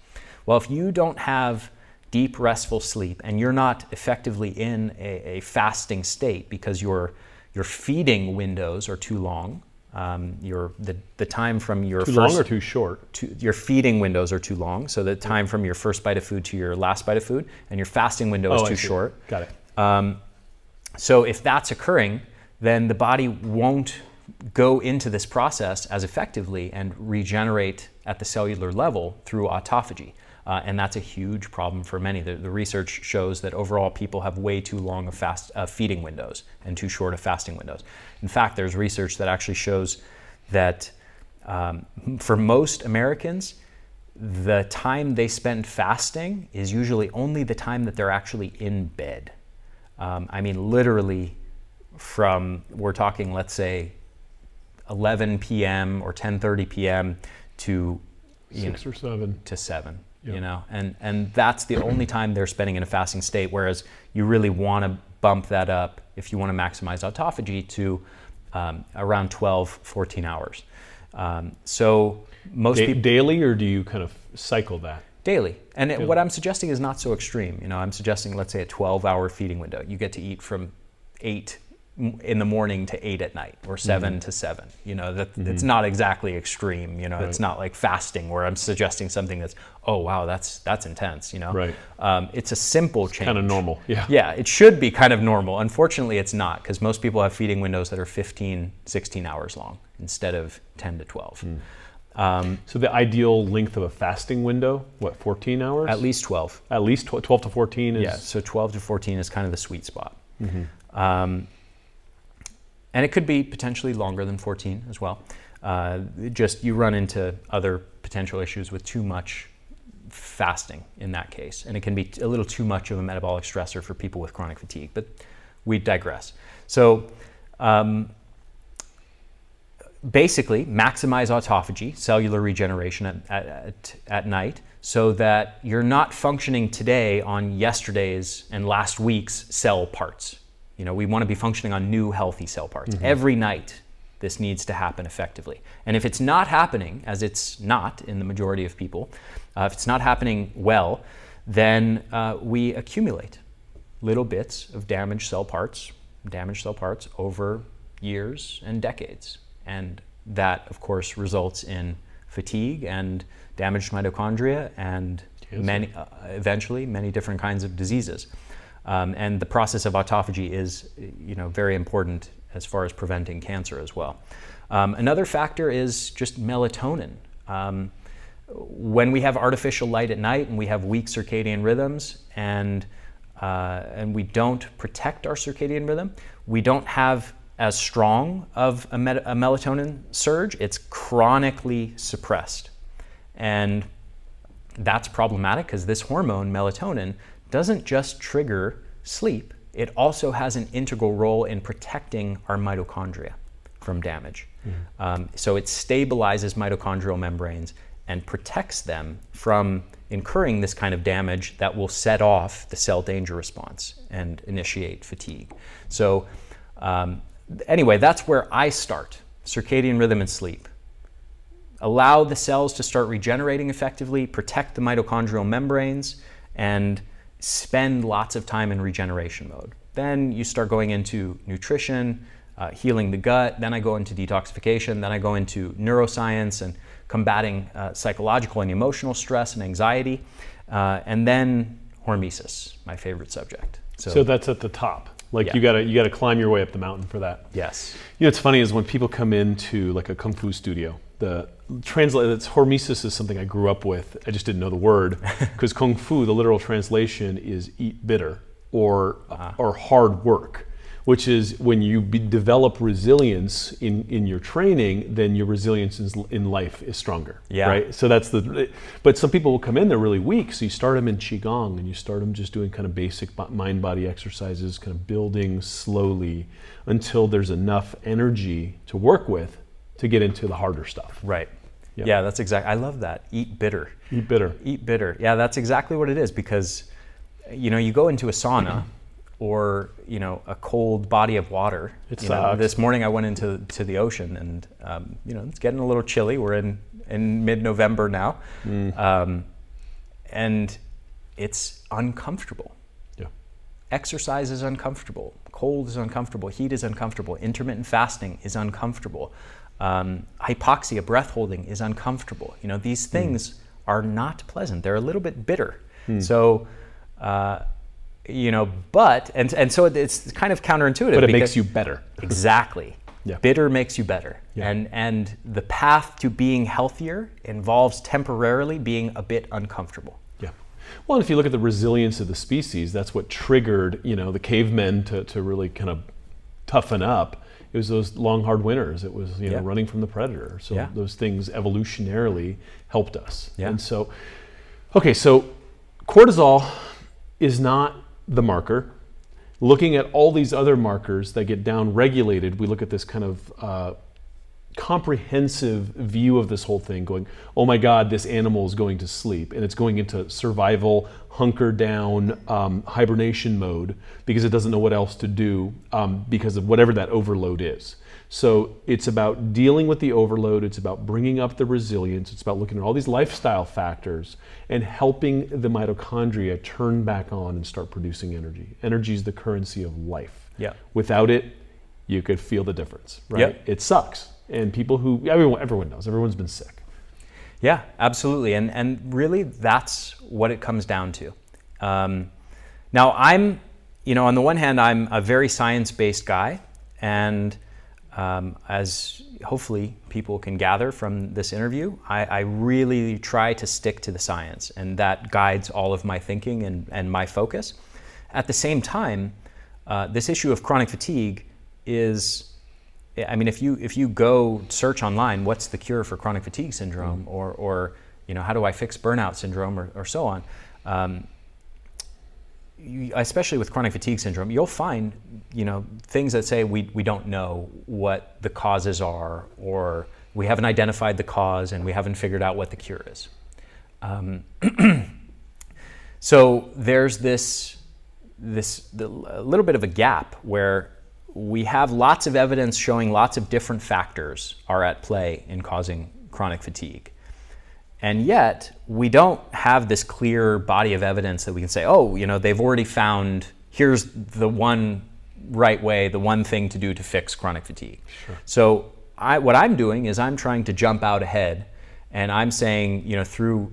Well, if you don't have deep, restful sleep and you're not effectively in a, a fasting state because your, your feeding windows are too long, um, your, the, the time from your Too first long or too short? to, your feeding windows are too long, so the time from your first bite of food to your last bite of food, and your fasting window is Oh, too short. Got it. Um, so if that's occurring, then the body won't go into this process as effectively and regenerate at the cellular level through autophagy. Uh, and that's a huge problem for many. The, the research shows that overall people have way too long of fast uh, feeding windows and too short of fasting windows. In fact, there's research that actually shows that um, for most Americans, the time they spend fasting is usually only the time that they're actually in bed. Um, I mean, literally, from we're talking, let's say, 11 p.m. or 10:30 p.m. to you know, Six or seven. to seven. Yeah. You know, and and that's the only time they're spending in a fasting state. Whereas you really want to bump that up if you want to maximize autophagy to um, around 12, 14 hours. Um, so most Da- people daily, or do you kind of cycle that? daily. And it- what I'm suggesting is not so extreme. You know, I'm suggesting, let's say, a 12-hour feeding window. You get to eat from 8 m- in the morning to eight at night or 7 Mm-hmm. to seven. You know, that it's not exactly extreme. You know, it's not like fasting where I'm suggesting something that's, oh wow, that's that's intense. You know, Right. Um, it's a simple change. Kind of normal. Yeah. Yeah, it should be kind of normal. Unfortunately, it's not because most people have feeding windows that are 15, 16 hours long instead of 10 to 12. Hmm. Um, So the ideal length of a fasting window, what, 14 hours? at least 12. At least tw- 12 to 14 is. Yeah, so 12 to 14 is kind of the sweet spot. Mm-hmm. Um, and it could be potentially longer than 14 as well. Uh, just you run into other potential issues with too much fasting in that case, and it can be a little too much of a metabolic stressor for people with chronic fatigue. But we digress. So. Um, basically maximize autophagy, cellular regeneration at, at, at, at night, so that you're not functioning today on yesterday's and last week's cell parts. You know, we want to be functioning on new healthy cell parts. Every night, this needs to happen effectively. And if it's not happening, as it's not in the majority of people, uh, if it's not happening well, then uh, we accumulate little bits of damaged cell parts, damaged cell parts over years and decades. And that, of course, results in fatigue and damaged mitochondria and many, uh, eventually many different kinds of diseases. Um, and the process of autophagy is, you know, very important as far as preventing cancer as well. Um, another factor is just melatonin. Um, when we have artificial light at night and we have weak circadian rhythms and uh, and we don't protect our circadian rhythm, we don't have as strong of a, a melatonin surge. It's chronically suppressed, and that's problematic because this hormone melatonin doesn't just trigger sleep; it also has an integral role in protecting our mitochondria from damage. Um, so it stabilizes mitochondrial membranes and protects them from incurring this kind of damage that will set off the cell danger response and initiate fatigue. So, um, anyway, that's where I start circadian rhythm and sleep. Allow the cells to start regenerating effectively, protect the mitochondrial membranes, and spend lots of time in regeneration mode. Then you start going into nutrition, uh, healing the gut. Then I go into detoxification. Then I go into neuroscience and combating uh, psychological and emotional stress and anxiety. Uh, and then hormesis, my favorite subject. So that's at the top. Like Yeah. you gotta you gotta climb your way up the mountain for that. yes. You know, what's funny is when people come into like a kung fu studio, the translate it's hormesis is something I grew up with. I just didn't know the word because kung fu, the literal translation is eat bitter or uh-huh. or hard work, which is when you be, develop resilience in in your training, then your resilience in, in life is stronger. Yeah. Right. So that's the. But some people will come in, they're really weak. So you start them in qigong, and you start them just doing kind of basic mind body exercises, kind of building slowly until there's enough energy to work with to get into the harder stuff. Right. Yep. Yeah, that's exactly. I love that. Eat bitter. Eat bitter. Eat bitter. Yeah, that's exactly what it is because, you know, you go into a sauna or, you know, a cold body of water. It know, this morning I went into to the ocean and, um, you know, it's getting a little chilly. We're in, in mid-November now. Mm. Um, and it's uncomfortable. Yeah. Exercise is uncomfortable. Cold is uncomfortable. Heat is uncomfortable. Intermittent fasting is uncomfortable. Um, hypoxia, breath holding is uncomfortable. You know, these things are not pleasant. They're a little bit bitter. So, uh, you know, but, and, and so it's kind of counterintuitive. But it makes you better. Exactly. Yeah. Bitter makes you better. Yeah. And and the path to being healthier involves temporarily being a bit uncomfortable. Yeah. Well, and if you look at the resilience of the species, that's what triggered, you know, the cavemen to, to really kind of toughen up. It was those long, hard winters. It was, you know, Yeah. running from the predator. So Yeah. those things evolutionarily helped us. Yeah. And so, okay, so cortisol is not the marker. Looking at all these other markers that get down regulated, we look at this kind of uh, comprehensive view of this whole thing going oh my god this animal is going to sleep and it's going into survival hunker down um, hibernation mode because it doesn't know what else to do um, because of whatever that overload is so it's about dealing with the overload it's about bringing up the resilience it's about looking at all these lifestyle factors and helping the mitochondria turn back on and start producing energy energy is the currency of life Yeah. without it you could feel the difference, right? Yep. It sucks. And people who, everyone, everyone knows, everyone's been sick. Yeah, absolutely. And, and really, that's what it comes down to. Um, now, I'm, you know, on the one hand, I'm a very science based guy. And um, as hopefully people can gather from this interview, I, I, really try to stick to the science, and that guides all of my thinking and, and my focus. At the same time, uh, this issue of chronic fatigue is I mean, if you if you go search online, what's the cure for chronic fatigue syndrome, mm. or or you know, how do I fix burnout syndrome, or, or so on. Um, you, especially with chronic fatigue syndrome, you'll find you know things that say we we don't know what the causes are, or we haven't identified the cause and we haven't figured out what the cure is. Um, so there's this this the, a little bit of a gap where we have lots of evidence showing lots of different factors are at play in causing chronic fatigue. And yet, we don't have this clear body of evidence that we can say, oh, you know, they've already found here's the one right way, the one thing to do to fix chronic fatigue. Sure. So, I, what I'm doing is I'm trying to jump out ahead and I'm saying, you know, through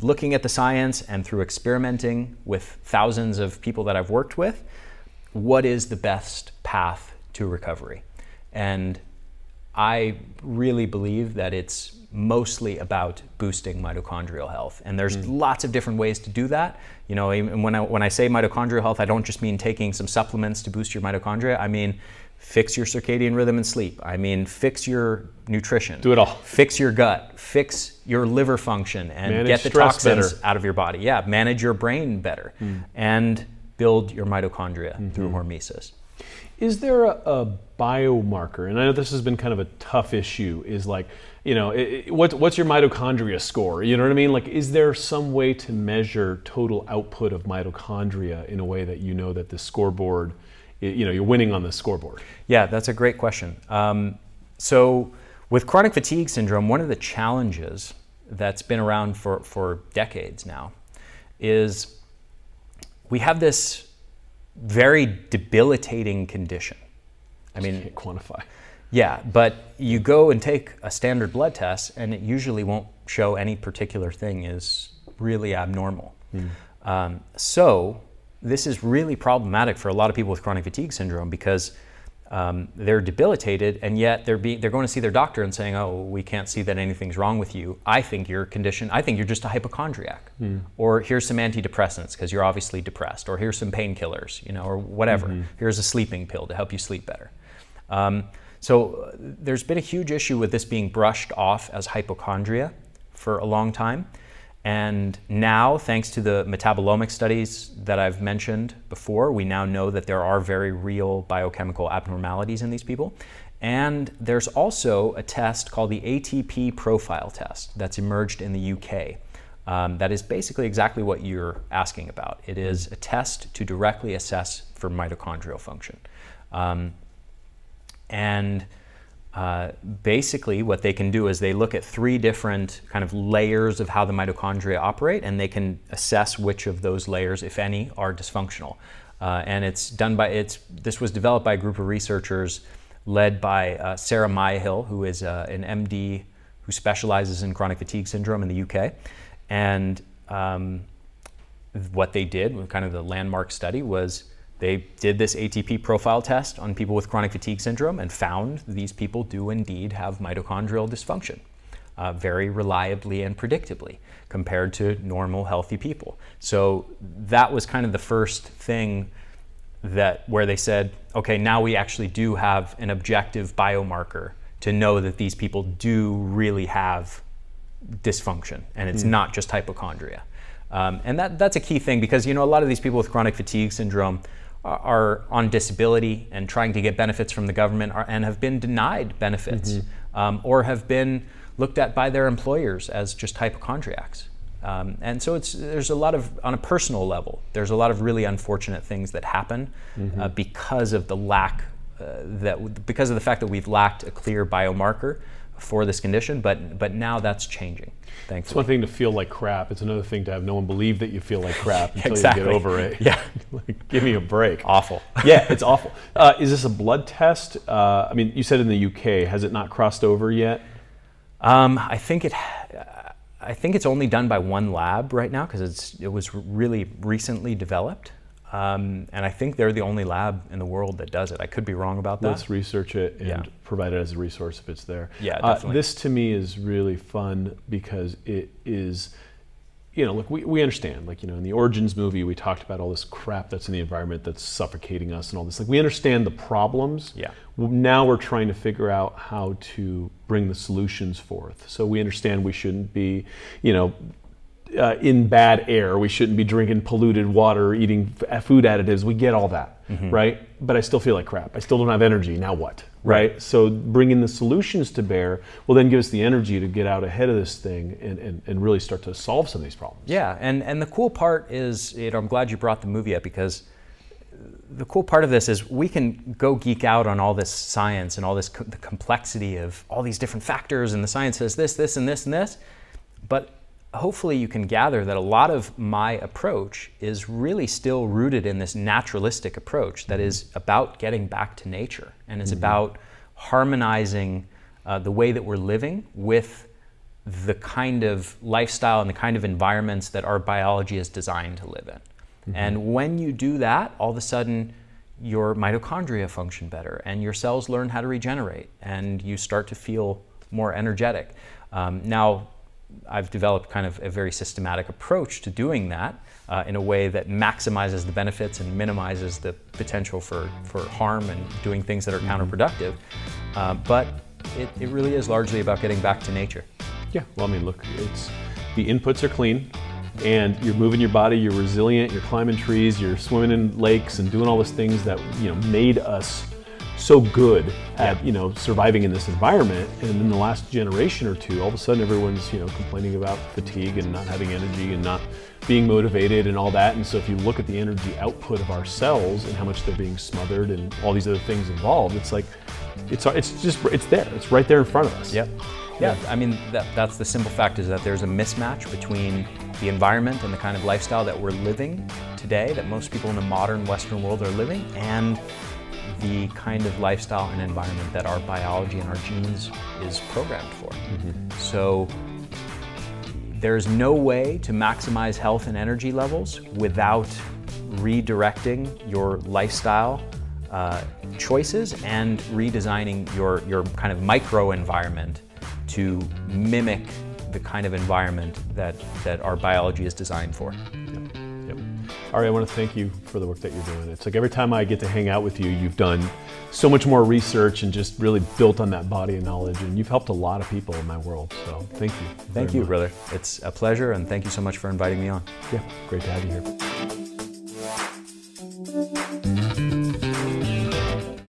looking at the science and through experimenting with thousands of people that I've worked with, what is the best path to recovery? And I really believe that it's mostly about boosting mitochondrial health. And there's mm. lots of different ways to do that. You know, when I, when I say mitochondrial health, I don't just mean taking some supplements to boost your mitochondria. I mean, fix your circadian rhythm and sleep. I mean, fix your nutrition. Do it all. Fix your gut. Fix your liver function and manage get the toxins better. out of your body. Yeah, manage your brain better. Mm. And build your mitochondria mm-hmm. through hormesis. Is there a, a, biomarker? And I know this has been kind of a tough issue. Is like, you know, it, what, what's your mitochondria score? You know what I mean? Like, is there some way to measure total output of mitochondria in a way that you know that the scoreboard, you know, you're winning on the scoreboard? Yeah, that's a great question. Um, so, with chronic fatigue syndrome, one of the challenges that's been around for, for decades now is we have this very debilitating condition. I mean, can't quantify. Yeah, but you go and take a standard blood test, and it usually won't show any particular thing is really abnormal. Mm. Um, so this is really problematic for a lot of people with chronic fatigue syndrome because um, they're debilitated, and yet they're being they're going to see their doctor and saying, "Oh, we can't see that anything's wrong with you. I think your condition. I think you're just a hypochondriac, mm. or here's some antidepressants because you're obviously depressed, or here's some painkillers, you know, or whatever. Mm-hmm. Here's a sleeping pill to help you sleep better." Um, so uh, there's been a huge issue with this being brushed off as hypochondria for a long time. And now, thanks to the metabolomic studies that I've mentioned before, we now know that there are very real biochemical abnormalities in these people. And there's also a test called the ATP profile test that's emerged in the UK. Um, that is basically exactly what you're asking about. It is a test to directly assess for mitochondrial function. Um, and uh, basically what they can do is they look at three different kind of layers of how the mitochondria operate and they can assess which of those layers if any are dysfunctional. Uh, and it's done by it's this was developed by a group of researchers led by uh, sarah myhill who is uh, an md who specializes in chronic fatigue syndrome in the uk and um, what they did kind of the landmark study was they did this ATP profile test on people with chronic fatigue syndrome and found these people do indeed have mitochondrial dysfunction uh, very reliably and predictably compared to normal healthy people. So that was kind of the first thing that where they said, okay, now we actually do have an objective biomarker to know that these people do really have dysfunction and it's mm. not just hypochondria. Um, and that, that's a key thing because you know a lot of these people with chronic fatigue syndrome are on disability and trying to get benefits from the government are, and have been denied benefits mm-hmm. um, or have been looked at by their employers as just hypochondriacs. Um, and so it's, there's a lot of, on a personal level, there's a lot of really unfortunate things that happen mm-hmm. uh, because of the lack, uh, that, because of the fact that we've lacked a clear biomarker for this condition, but but now that's changing. It's one thing to feel like crap. It's another thing to have no one believe that you feel like crap until Exactly. you get over it. Yeah. like, give me a break. Awful. yeah, it's awful. Uh, is this a blood test? Uh, I mean, you said in the UK. Has it not crossed over yet? Um, I think it. I think it's only done by one lab right now because it's it was really recently developed, um, and I think they're the only lab in the world that does it. I could be wrong about that. Let's research it and Yeah. provide it as a resource if it's there. Yeah, Uh, definitely. this to me is really fun because it is, you know, look, we, we understand. Like, you know, in the Origins movie, we talked about all this crap that's in the environment that's suffocating us and all this. Like, we understand the problems. Yeah. Now we're trying to figure out how to bring the solutions forth. So we understand we shouldn't be, you know, uh, in bad air. We shouldn't be drinking polluted water, eating f- food additives. We get all that, Mm-hmm. right? But I still feel like crap. I still don't have energy. Now what? Right? Right. So bringing the solutions to bear will then give us the energy to get out ahead of this thing and, and, and really start to solve some of these problems. Yeah, and, and the cool part is, you know, I'm glad you brought the movie up because the cool part of this is we can go geek out on all this science and all this co- the complexity of all these different factors and the science says this, this, and this, and this. But hopefully you can gather that a lot of my approach is really still rooted in this naturalistic approach that is about getting back to nature and is about harmonizing uh, the way that we're living with the kind of lifestyle and the kind of environments that our biology is designed to live in. And when you do that, all of a sudden your mitochondria function better and your cells learn how to regenerate and you start to feel more energetic. Um, now, I've developed kind of a very systematic approach to doing that uh, in a way that maximizes the benefits and minimizes the potential for, for harm and doing things that are counterproductive. Uh, but it, it really is largely about getting back to nature. Yeah. Well, I mean, look, it's the inputs are clean, and you're moving your body. You're resilient. You're climbing trees. You're swimming in lakes and doing all those things that you know made us so good at you know surviving in this environment. And in the last generation or two, all of a sudden everyone's you know complaining about fatigue and not having energy and not being motivated and all that. And so if you look at the energy output of our cells and how much they're being smothered and all these other things involved, it's like it's it's just it's there. It's right there in front of us. Yep. Yeah, I mean, that, that's the simple fact is that there's a mismatch between the environment and the kind of lifestyle that we're living today, that most people in the modern Western world are living, and the kind of lifestyle and environment that our biology and our genes is programmed for. So there's no way to maximize health and energy levels without redirecting your lifestyle uh, choices and redesigning your, your kind of micro environment to mimic the kind of environment that, that our biology is designed for. Ari, I want to thank you for the work that you're doing. It's like every time I get to hang out with you, you've done so much more research and just really built on that body of knowledge, and you've helped a lot of people in my world. So thank you. Thank you, much. brother. It's a pleasure, and thank you so much for inviting me on. Yeah, great to have you here.